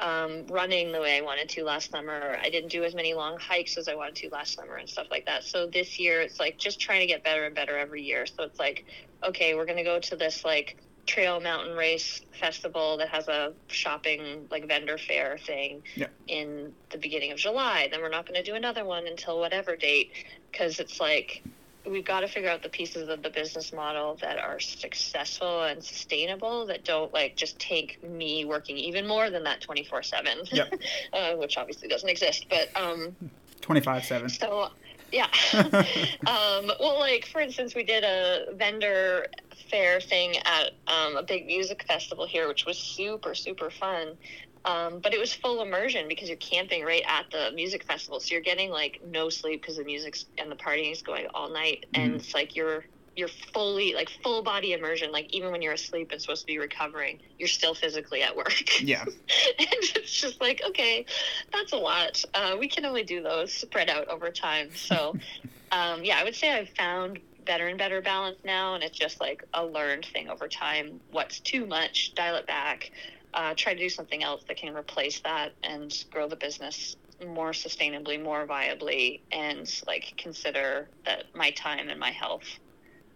um, running the way I wanted to last summer. I didn't do as many long hikes as I wanted to last summer and stuff like that. So this year it's like just trying to get better and better every year. So it's like, okay, we're gonna go to this like trail mountain race festival that has a shopping like vendor fair thing Yeah. in the beginning of July. Then we're not going to do another one until whatever date because it's like we've got to figure out the pieces of the business model that are successful and sustainable that don't like just take me working even more than that 24 7 Yep. uh, which obviously doesn't exist but um 25 7. so yeah um, well like for instance we did a vendor fair thing at um, a big music festival here which was super super fun um, but it was full immersion because you're camping right at the music festival. So you're getting like no sleep because the music's and the partying is going all night. And Mhm. it's like you're you're fully like full body immersion. Like even when you're asleep and supposed to be recovering you're still physically at work. Yeah. and it's just like okay that's a lot. Uh, we can only do those spread out over time. So um, yeah i would say i've found better and better balance now. And it's just like a learned thing over time. What's too much dial it back uh, try to do something else that can replace that and grow the business more sustainably more viably and like consider that my time and my health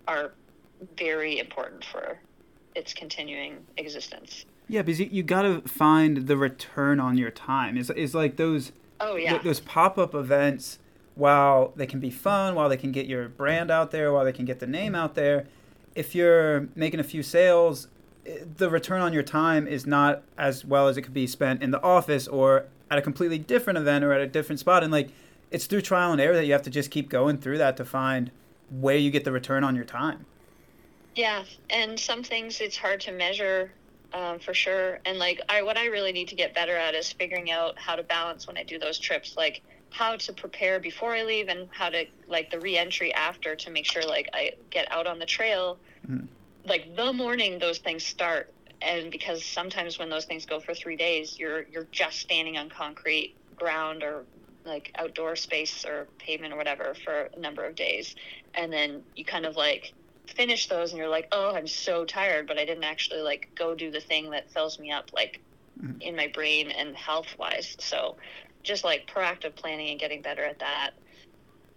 are very important for its continuing existence Yeah, because you, you got to find the return on your time. Is is like those oh yeah th- those pop up events. While they can be fun, while they can get your brand out there, while they can get the name out there, if you're making a few sales, the return on your time is not as well as it could be spent in the office or at a completely different event or at a different spot. And like, it's through trial and error that you have to just keep going through that to find where you get the return on your time. Yeah, and some things it's hard to measure um, for sure. And like I, what I really need to get better at is figuring out how to balance when I do those trips, like how to prepare before I leave and how to like the re-entry after to make sure like I get out on the trail, Mhm. Like the morning those things start. And because sometimes when those things go for three days, you're you're just standing on concrete ground or like outdoor space or pavement or whatever for a number of days, and then you kind of like finish those and you're like oh i'm so tired but i didn't actually like go do the thing that fills me up like Mhm. in my brain and health wise so just like proactive planning and getting better at that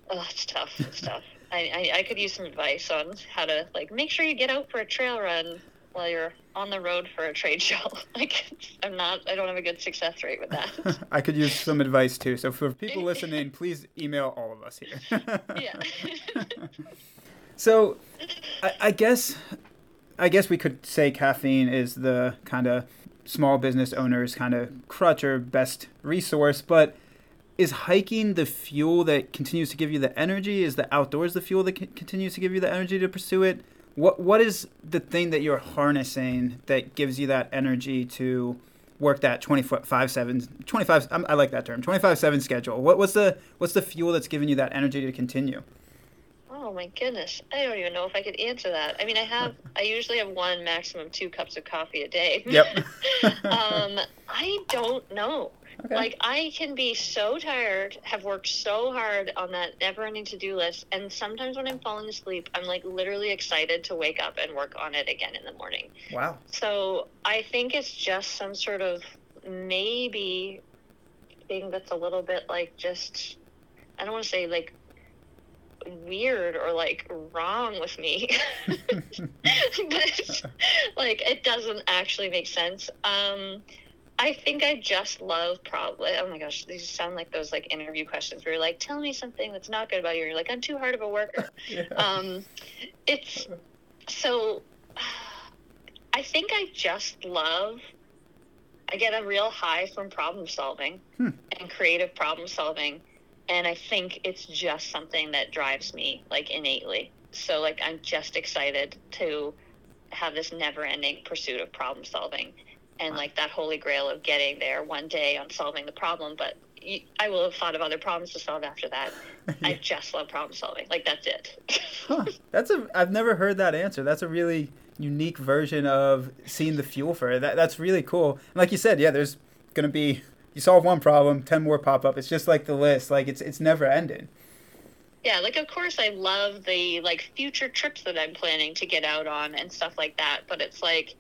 oh it's tough it's tough I, I i could use some advice on how to like make sure you get out for a trail run while you're on the road for a trade show like i'm not i don't have a good success rate with that I could use some advice too. So for people listening, please email all of us here. yeah So, I, I guess, I guess we could say caffeine is the kind of small business owner's kind of crutch or best resource. But is hiking the fuel that continues to give you the energy? Is the outdoors the fuel that c- continues to give you the energy to pursue it? What What is the thing that you're harnessing that gives you that energy to work that 25 7 25 I'm- I like that term 25 7 schedule what, what's the what's the fuel that's giving you that energy to continue Oh my goodness. I don't even know if I could answer that. I mean, I have, I usually have one, maximum two cups of coffee a day. Yep. um, I don't know. Okay. Like, I can be so tired, have worked so hard on that never ending to do list. And sometimes when I'm falling asleep, I'm like literally excited to wake up and work on it again in the morning. wow So I think it's just some sort of maybe thing that's a little bit like just I don't want to say like weird or like wrong with me. but like it doesn't actually make sense. Um I think I just love probably oh my gosh, these sound like those like interview questions where you're like, tell me something that's not good about you. You're like, I'm too hard of a worker yeah. um, it's so I think I just love I get a real high from problem solving Hmm. and creative problem solving and I think it's just something that drives me like innately. So like I'm just excited to have this never ending pursuit of problem solving and like that holy grail of getting there one day on solving the problem but I will have thought of other problems to solve after that. I just love problem solving. Like that's it. Huh. That's a I've never heard that answer. That's a really unique version of seeing the fuel for it. That, that's really cool. And like you said, yeah, there's gonna be you solve one problem, ten more pop up. It's just like the list. Like it's it's never ending. Yeah, like of course I love the like future trips that I'm planning to get out on and stuff like that. But it's like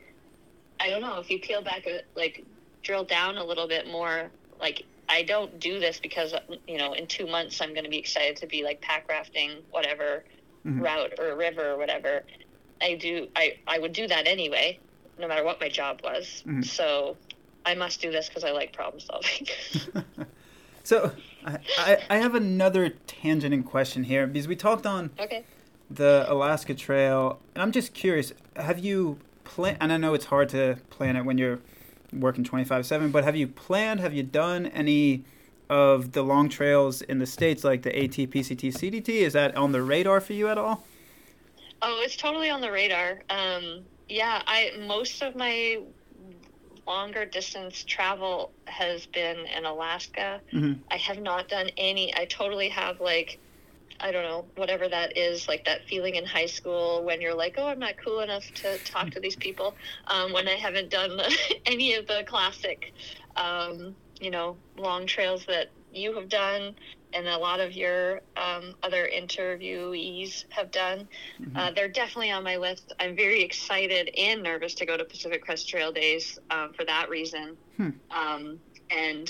I don't know if you peel back a, like drill down a little bit more. Like I don't do this because you know in two months I'm going to be excited to be like pack rafting whatever mm-hmm. route or river or whatever. I do I I would do that anyway, no matter what my job was. Mm-hmm. So I must do this because I like problem solving. so I, I, I have another tangenting question here because we talked on okay. the Alaska Trail, and I'm just curious. Have you planned? And I know it's hard to plan it when you're working 25/7, but have you planned? Have you done any of the long trails in the states, like the AT, PCT, CDT? Is that on the radar for you at all? Oh, it's totally on the radar. Um, yeah, I most of my longer distance travel has been in Alaska. Mm-hmm. I have not done any. I totally have like I don't know, whatever that is, like that feeling in high school when you're like, oh, I'm not cool enough to talk to these people. Um, when I haven't done the, any of the classic, um, you know, long trails that you have done and a lot of your um, other interviewees have done. Mm-hmm. Uh, they're definitely on my list. I'm very excited and nervous to go to Pacific Crest Trail Days um, for that reason. Hmm. Um, and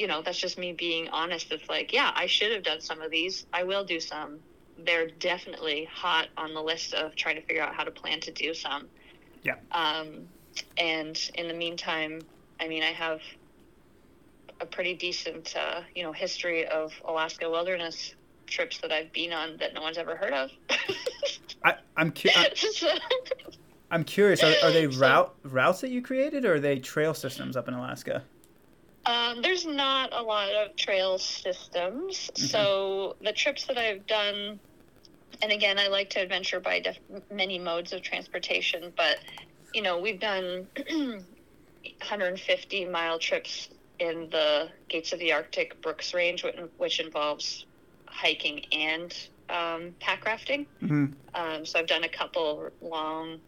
you know, that's just me being honest. It's like, yeah, I should have done some of these. I will do some. They're definitely hot on the list of trying to figure out how to plan to do some. Yeah. Um, and in the meantime, I mean, I have a pretty decent, uh, you know, history of Alaska wilderness trips that I've been on that no one's ever heard of. I, I'm, cu- I'm, I'm curious. Are, are they route routes that you created, or are they trail systems up in Alaska? Um, there's not a lot of trail systems. Mm-hmm. So the trips that I've done, and again, I like to adventure by def- many modes of transportation, but you know, we've done 150 mile trips in the Gates of the Arctic Brooks Range, which involves hiking and um, pack rafting. Mm-hmm. Um, so I've done a couple long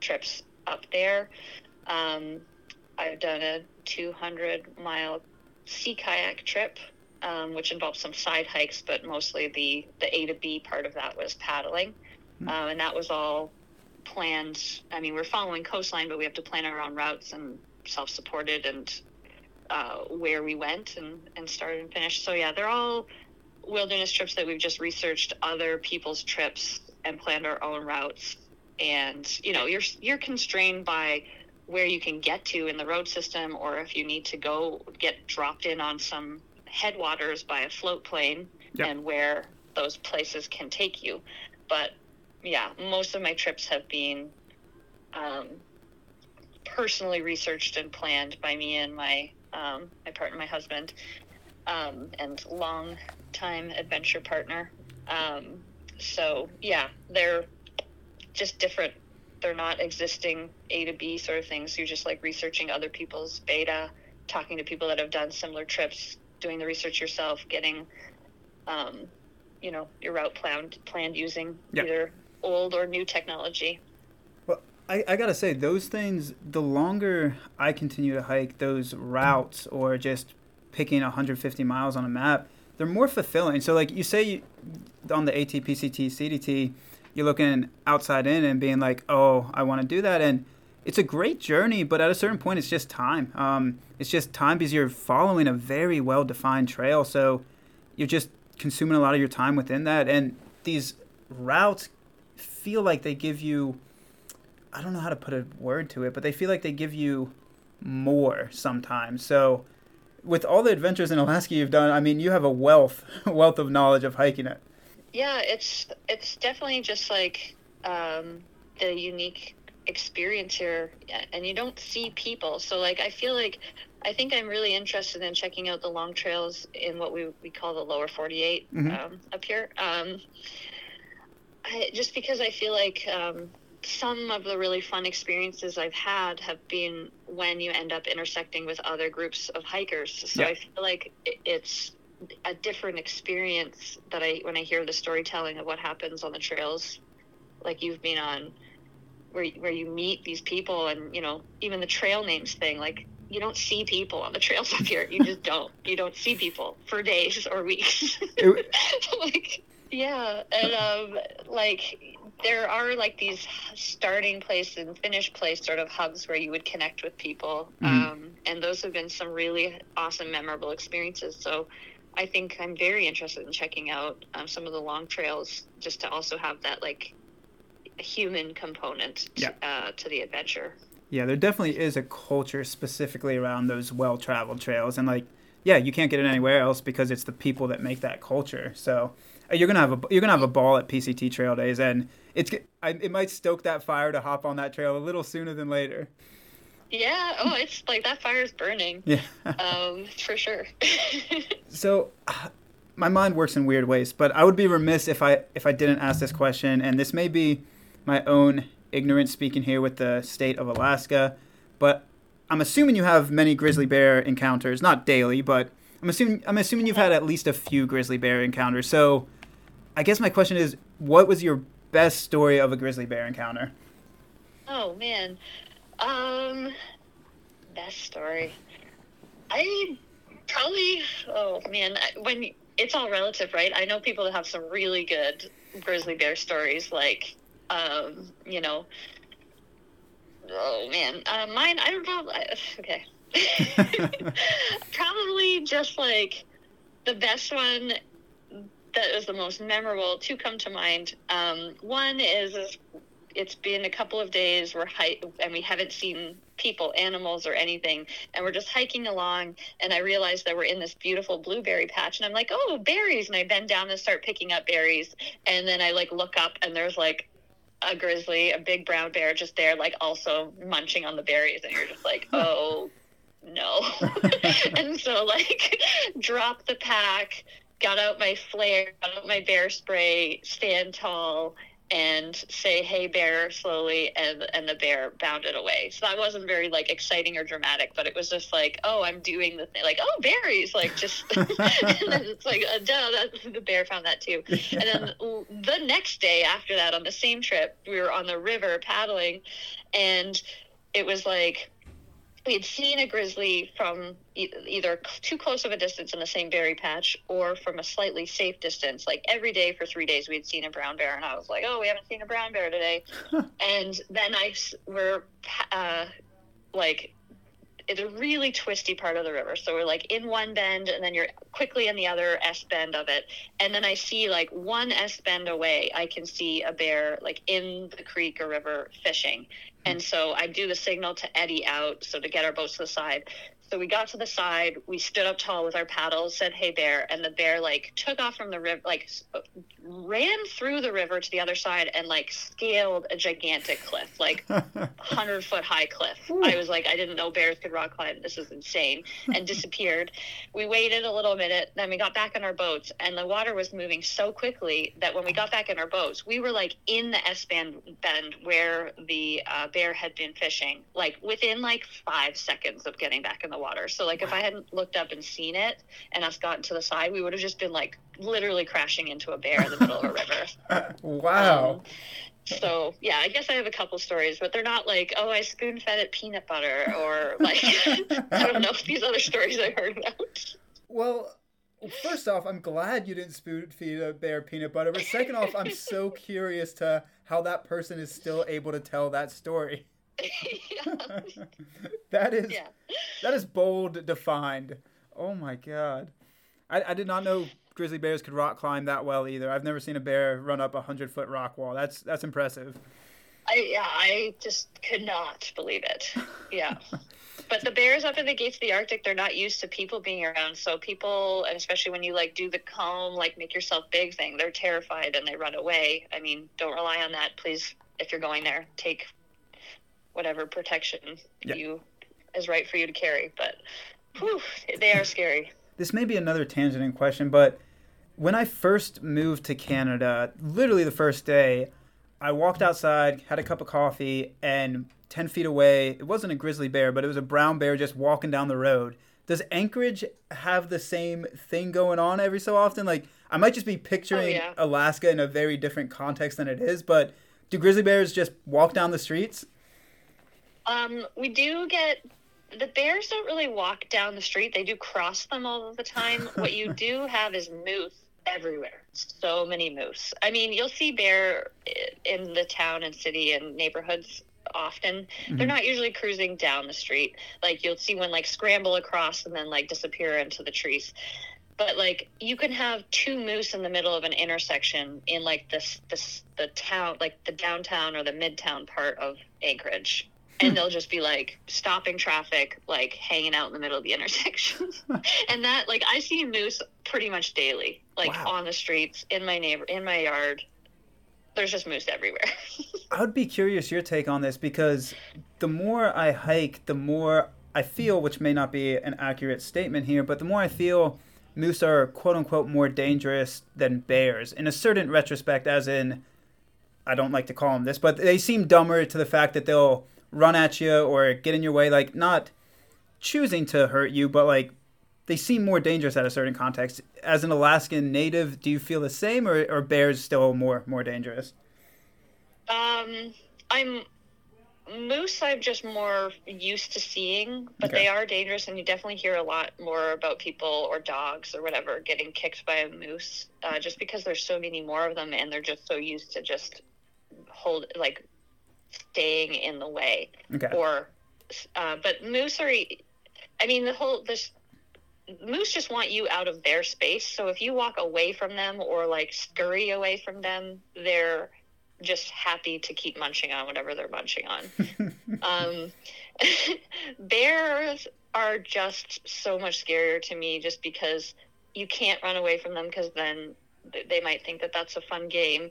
trips up there. Um, I've done a 200 mile sea kayak trip, um, which involved some side hikes, but mostly the, the A to B part of that was paddling. Mm-hmm. Um, and that was all planned. I mean, we're following coastline, but we have to plan our own routes and self supported and uh, where we went and, and started and finished. So, yeah, they're all wilderness trips that we've just researched other people's trips and planned our own routes. And, you know, you're, you're constrained by where you can get to in the road system or if you need to go get dropped in on some headwaters by a float plane yep. and where those places can take you. But yeah, most of my trips have been um, personally researched and planned by me and my um, my partner, my husband, um, and long time adventure partner. Um, so yeah, they're just different they're not existing A to B sort of things. You're just like researching other people's beta, talking to people that have done similar trips, doing the research yourself, getting, um, you know, your route planned planned using yep. either old or new technology. Well, I, I gotta say those things. The longer I continue to hike those routes, or just picking 150 miles on a map, they're more fulfilling. So, like you say, you, on the ATPCT CDT you're looking outside in and being like, oh, I want to do that. And it's a great journey, but at a certain point, it's just time. Um, it's just time because you're following a very well defined trail. So you're just consuming a lot of your time within that. And these routes feel like they give you, I don't know how to put a word to it, but they feel like they give you more sometimes. So with all the adventures in Alaska you've done, I mean, you have a wealth, wealth of knowledge of hiking it yeah, it's it's definitely just like um, the unique experience here, and you don't see people. So like, I feel like I think I'm really interested in checking out the long trails in what we we call the lower 48 mm-hmm. um, up here. Um, I, just because I feel like um, some of the really fun experiences I've had have been when you end up intersecting with other groups of hikers. So yeah. I feel like it's a different experience that I when I hear the storytelling of what happens on the trails, like you've been on. where where you meet these people and you know even the trail names thing like you don't see people on the trails up here. You just don't. You don't see people for days or weeks. Like yeah. And um like there are like these starting place and finish place sort of hubs where you would connect with people. Mhm. um and those have been some really awesome memorable experiences. So i think i'm very interested in checking out um, some of the long trails just to also have that like human component to, Yeah. uh, to the adventure Yeah, there definitely is a culture specifically around those well-traveled trails, and like, yeah, you can't get it anywhere else because it's the people that make that culture. So uh, you're gonna have a you're gonna have a ball at PCT Trail Days, and it's I, it might stoke that fire to hop on that trail a little sooner than later. Yeah oh it's like that fire is burning Yeah. um for sure So, uh, my mind works in weird ways, but I would be remiss if I if I didn't ask this question, and this may be my own ignorance speaking here with the state of Alaska, but I'm assuming you have many grizzly bear encounters, not daily, but I'm assuming I'm assuming you've had at least a few grizzly bear encounters. So, I guess my question is, what was your best story of a grizzly bear encounter? Oh man. Um best story. I probably oh man, when it's all relative, right? I know people that have some really good grizzly bear stories like um, you know, oh man, uh, mine I don't know. Okay. probably just like the best one that was the most memorable to come to mind. Um, one is, is it's been a couple of days we're hi- and we haven't seen people animals or anything and we're just hiking along and i realized that we're in this beautiful blueberry patch and i'm like oh berries and i bend down and start picking up berries and then i like look up and there's like a grizzly a big brown bear just there like also munching on the berries and you're just like oh no. And so like drop the pack got out my flare got out my bear spray stand tall and say hey bear slowly and and the bear bounded away. So that wasn't very like exciting or dramatic but it was just like oh i'm doing the thing like oh berries like just and then it's like uh, duh that, the bear found that too. And then the next day after that on the same trip we were on the river paddling and it was like we had seen a grizzly from e- either too close of a distance in the same berry patch or from a slightly safe distance. Like every day for three days, we had seen a brown bear, and I was like, "Oh, we haven't seen a brown bear today." and then I we're uh, like. It's a really twisty part of the river. So we're like in one bend and then you're quickly in the other S bend of it. And then I see like one S bend away, I can see a bear like in the creek or river fishing. Hmm. And so I do the signal to eddy out, so to get our boats to the side. So we got to the side, we stood up tall with our paddles, said, "Hey, bear!" And the bear like took off from the river, like ran through the river to the other side, and like scaled a gigantic cliff, like hundred foot high cliff. I was like, I didn't know bears could rock climb. This is insane, and disappeared. We waited a little minute, then we got back in our boats, and the water was moving so quickly that when we got back in our boats, we were like in the S bend bend where the uh, bear had been fishing, like within like five seconds of getting back in the water. So like if I hadn't looked up and seen it, and us gotten to the side, we would have just been like literally crashing into a bear in the middle of a river. wow. Um, so yeah, I guess I have a couple stories, but they're not like, oh, I spoon fed it peanut butter, or like I don't know these other stories I heard about. Well, first off, I'm glad you didn't spoon feed a bear peanut butter. But second off, I'm so curious to how that person is still able to tell that story. that is yeah. that is bold defined. Oh my god. I, I did not know grizzly bears could rock climb that well either. I've never seen a bear run up a hundred foot rock wall. That's that's impressive. I yeah, I just could not believe it. Yeah. But the bears up in the gates of the Arctic, they're not used to people being around. So people, and especially when you like do the comb, like make yourself big thing, they're terrified and they run away. I mean, don't rely on that. Please, if you're going there, take whatever protection Yeah. you is right for you to carry. But whew, they are scary. This may be another tangenting question, but when I first moved to Canada, literally the first day, I walked outside, had a cup of coffee, and 10 feet away, it wasn't a grizzly bear, but it was a brown bear just walking down the road. Does Anchorage have the same thing going on every so often? Like, I might just be picturing oh, yeah. Alaska in a very different context than it is, but do grizzly bears just walk down the streets? Um, we do get the bears don't really walk down the street. They do cross them all of the time. what you do have is moose everywhere. So many moose. I mean, you'll see bear in the town and city and neighborhoods often. Mm-hmm. They're not usually cruising down the street. Like you'll see one like scramble across and then like disappear into the trees. But like you can have two moose in the middle of an intersection in like this this the town like the downtown or the midtown part of Anchorage and they'll just be like stopping traffic, like hanging out in the middle of the intersection. and that, like, I see moose pretty much daily, like wow. on the streets, in my neighbor, in my yard. There's just moose everywhere. I would be curious your take on this because the more I hike, the more I feel, which may not be an accurate statement here, but the more I feel moose are quote unquote more dangerous than bears in a certain retrospect, as in, I don't like to call them this, but they seem dumber to the fact that they'll run at you or get in your way, like not choosing to hurt you, but like they seem more dangerous at a certain context. As an Alaskan native, do you feel the same, or, or bears still more more dangerous? Um, I'm moose. I'm just more used to seeing, but okay. they are dangerous, and you definitely hear a lot more about people or dogs or whatever getting kicked by a moose, uh, just because there's so many more of them, and they're just so used to just hold like staying in the way. Okay. Or, uh, but moose are, I mean, the whole, this, moose just want you out of their space. So if you walk away from them or like scurry away from them, they're just happy to keep munching on whatever they're munching on. um, bears are just so much scarier to me just because you can't run away from them because then they might think that that's a fun game.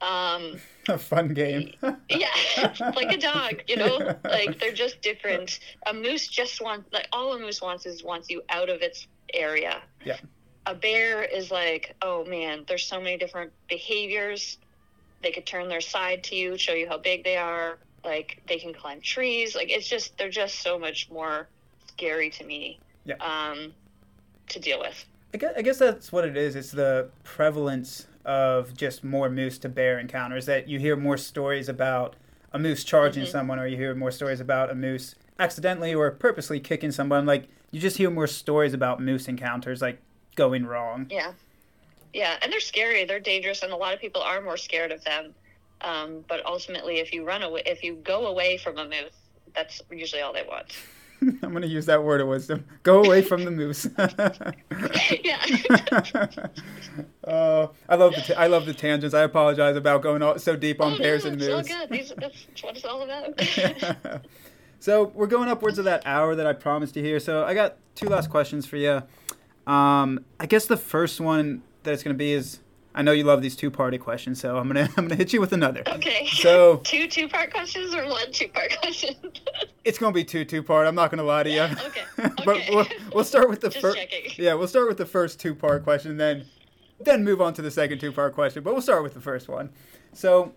Um, a fun game. yeah, like a dog, you know, like they're just different. A moose just wants, like all a moose wants is wants you out of its area. Yeah. A bear is like, oh man, there's so many different behaviors. They could turn their side to you, show you how big they are. Like they can climb trees. Like it's just, they're just so much more scary to me. Yeah. Um, to deal with. I guess, I guess that's what it is. It's the prevalence of just more moose to bear encounters that you hear more stories about a moose charging mm-hmm. someone or you hear more stories about a moose accidentally or purposely kicking someone. Like you just hear more stories about moose encounters like going wrong. Yeah. Yeah and they're scary. They're dangerous and a lot of people are more scared of them. Um, but ultimately if you run away if you go away from a moose that's usually all they want I'm going to use that word of wisdom. Go away from the moose. yeah. uh, I love the ta- I love the tangents. I apologize about going all, so deep on oh, bears no, and moose. It's all good. These, that's what it's all about. so we're going upwards of that hour that I promised you here. So I got two last questions for you. Um, I guess the first one that it's going to be is I know you love these two party questions, so I'm gonna I'm gonna hit you with another. Okay. So two two part questions or one two part question? it's gonna be two two part. I'm not gonna lie to you. okay. okay. but we'll, we'll start with the first. Yeah, we'll start with the first two part question, then then move on to the second two part question. But we'll start with the first one. So,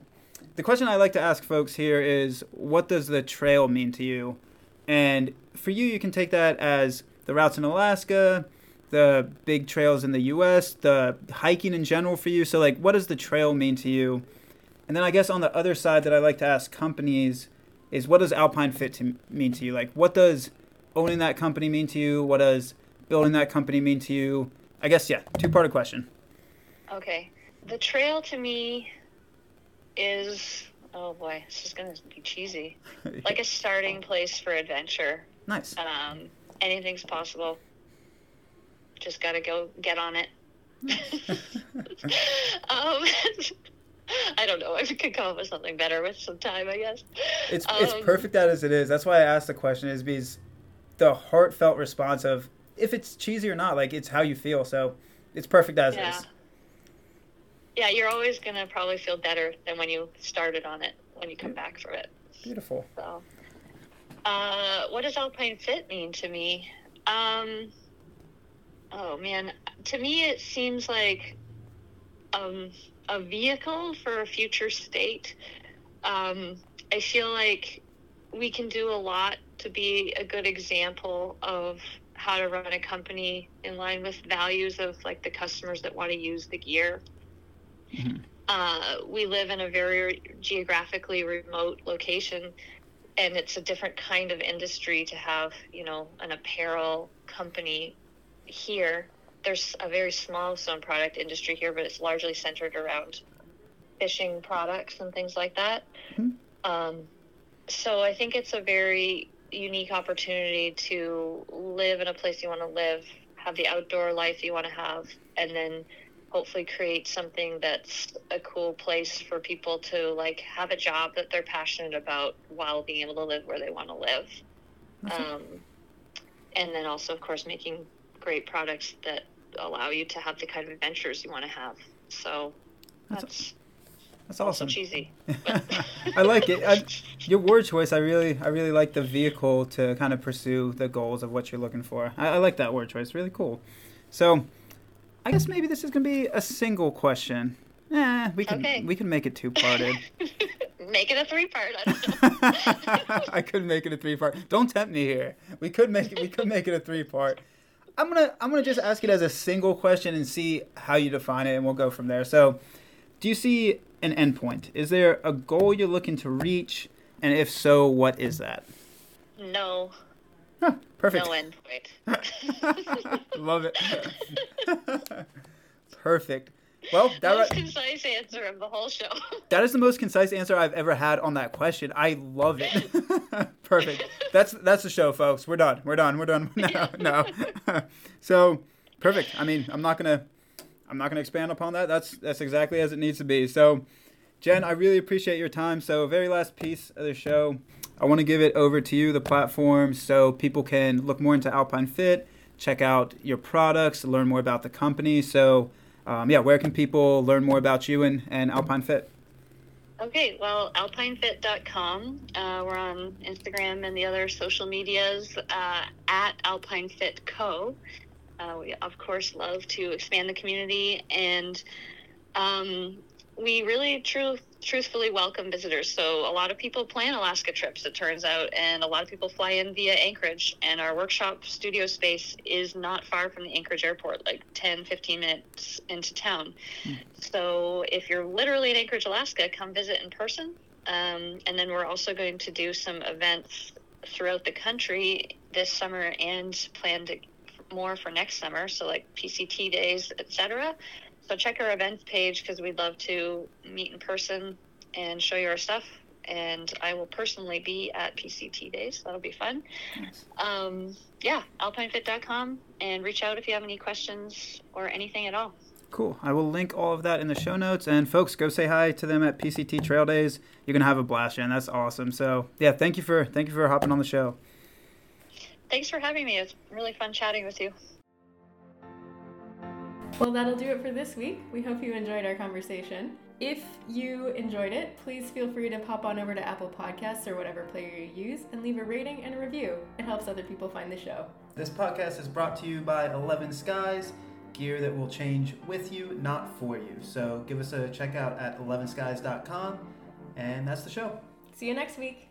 the question I like to ask folks here is, what does the trail mean to you? And for you, you can take that as the routes in Alaska the big trails in the U.S., the hiking in general for you. So, like, what does the trail mean to you? And then I guess on the other side that I like to ask companies is what does Alpine Fit to mean to you? Like, what does owning that company mean to you? What does building that company mean to you? I guess, yeah, two part question. Okay. The trail to me is, oh boy, this is going to be cheesy. like a starting place for adventure. Nice. Um, anything's possible just got to go get on it. um, I don't know. I could come up with something better with some time, I guess. It's um, it's perfect as it is. That's why I asked the question is because the heartfelt response of if it's cheesy or not, like it's how you feel. So it's perfect as yeah. is. Yeah, you're always gonna probably feel better than when you started on it when you come back from it. Beautiful. So, uh, what does Alpine Fit mean to me? Um, oh man, to me it seems like um, a vehicle for a future state. Um, I feel like we can do a lot to be a good example of how to run a company in line with values of like the customers that want to use the gear. Mm-hmm. uh, we live in a very geographically remote location, and it's a different kind of industry to have, you know, an apparel company here. There's a very small sewn product industry here, but it's largely centered around fishing products and things like that. Mhm. Um, so I think it's a very unique opportunity to live in a place you want to live, have the outdoor life you want to have, and then hopefully create something that's a cool place for people to like have a job that they're passionate about while being able to live where they want to live. Um, and then also, of course, making great products that allow you to have the kind of adventures you want to have. So That's- that's That's awesome. cheesy. I like it. I, your word choice, I really, I really like the vehicle to kind of pursue the goals of what you're looking for. I, I like that word choice. Really cool. So, I guess maybe this is gonna be a single question. Eh, we can Okay. we can make it two parted. Make it a three part. I. I could make it a three part. Don't tempt me here. We could make it. We could make it a three part. I'm gonna I'm gonna just ask it as a single question and see how you define it, and we'll go from there. So, do you see an endpoint? Is there a goal you're looking to reach, and if so, what is that? no, Huh, perfect. no end point. Love it. perfect. Well, that Most right, concise answer of the whole show. that is the most concise answer I've ever had on that question. I love it. perfect. That's that's the show, folks. We're done. We're done. We're done. No, no. so perfect. I mean, I'm not gonna I'm not gonna expand upon that. That's that's exactly as it needs to be. So, Jen, I really appreciate your time. So, very last piece of the show, I want to give it over to you, the platform, so people can look more into Alpine Fit, check out your products, learn more about the company. So, um, yeah, where can people learn more about you and, and Alpine Fit? Okay, well, alpinefit.com. Uh, we're on Instagram and the other social medias uh, at Alpine Fit Co. Uh, we, of course, love to expand the community, and um, we really, true, truthfully welcome visitors. So, a lot of people plan Alaska trips, it turns out, and a lot of people fly in via Anchorage. And our workshop studio space is not far from the Anchorage airport, like 10, 15 minutes into town. So if you're literally in Anchorage, Alaska, come visit in person. Um, and then we're also going to do some events throughout the country this summer and plan to more for next summer. So like PCT days, etc. So check our events page because we'd love to meet in person and show you our stuff. And I will personally be at PCT days. So that'll be fun. Um, yeah, alpinefit.com and reach out if you have any questions or anything at all. Cool. I will link all of that in the show notes. And folks, go say hi to them at PCT Trail Days. You're gonna have a blast, and that's awesome. So yeah, thank you for thank you for hopping on the show. Thanks for having me. It's really fun chatting with you. Well, that'll do it for this week. We hope you enjoyed our conversation. If you enjoyed it, please feel free to pop on over to Apple Podcasts or whatever player you use and leave a rating and a review. It helps other people find the show. This podcast is brought to you by Eleven Skies, gear that will change with you, not for you. So give us a check out at 11skies.com, and that's the show. See you next week.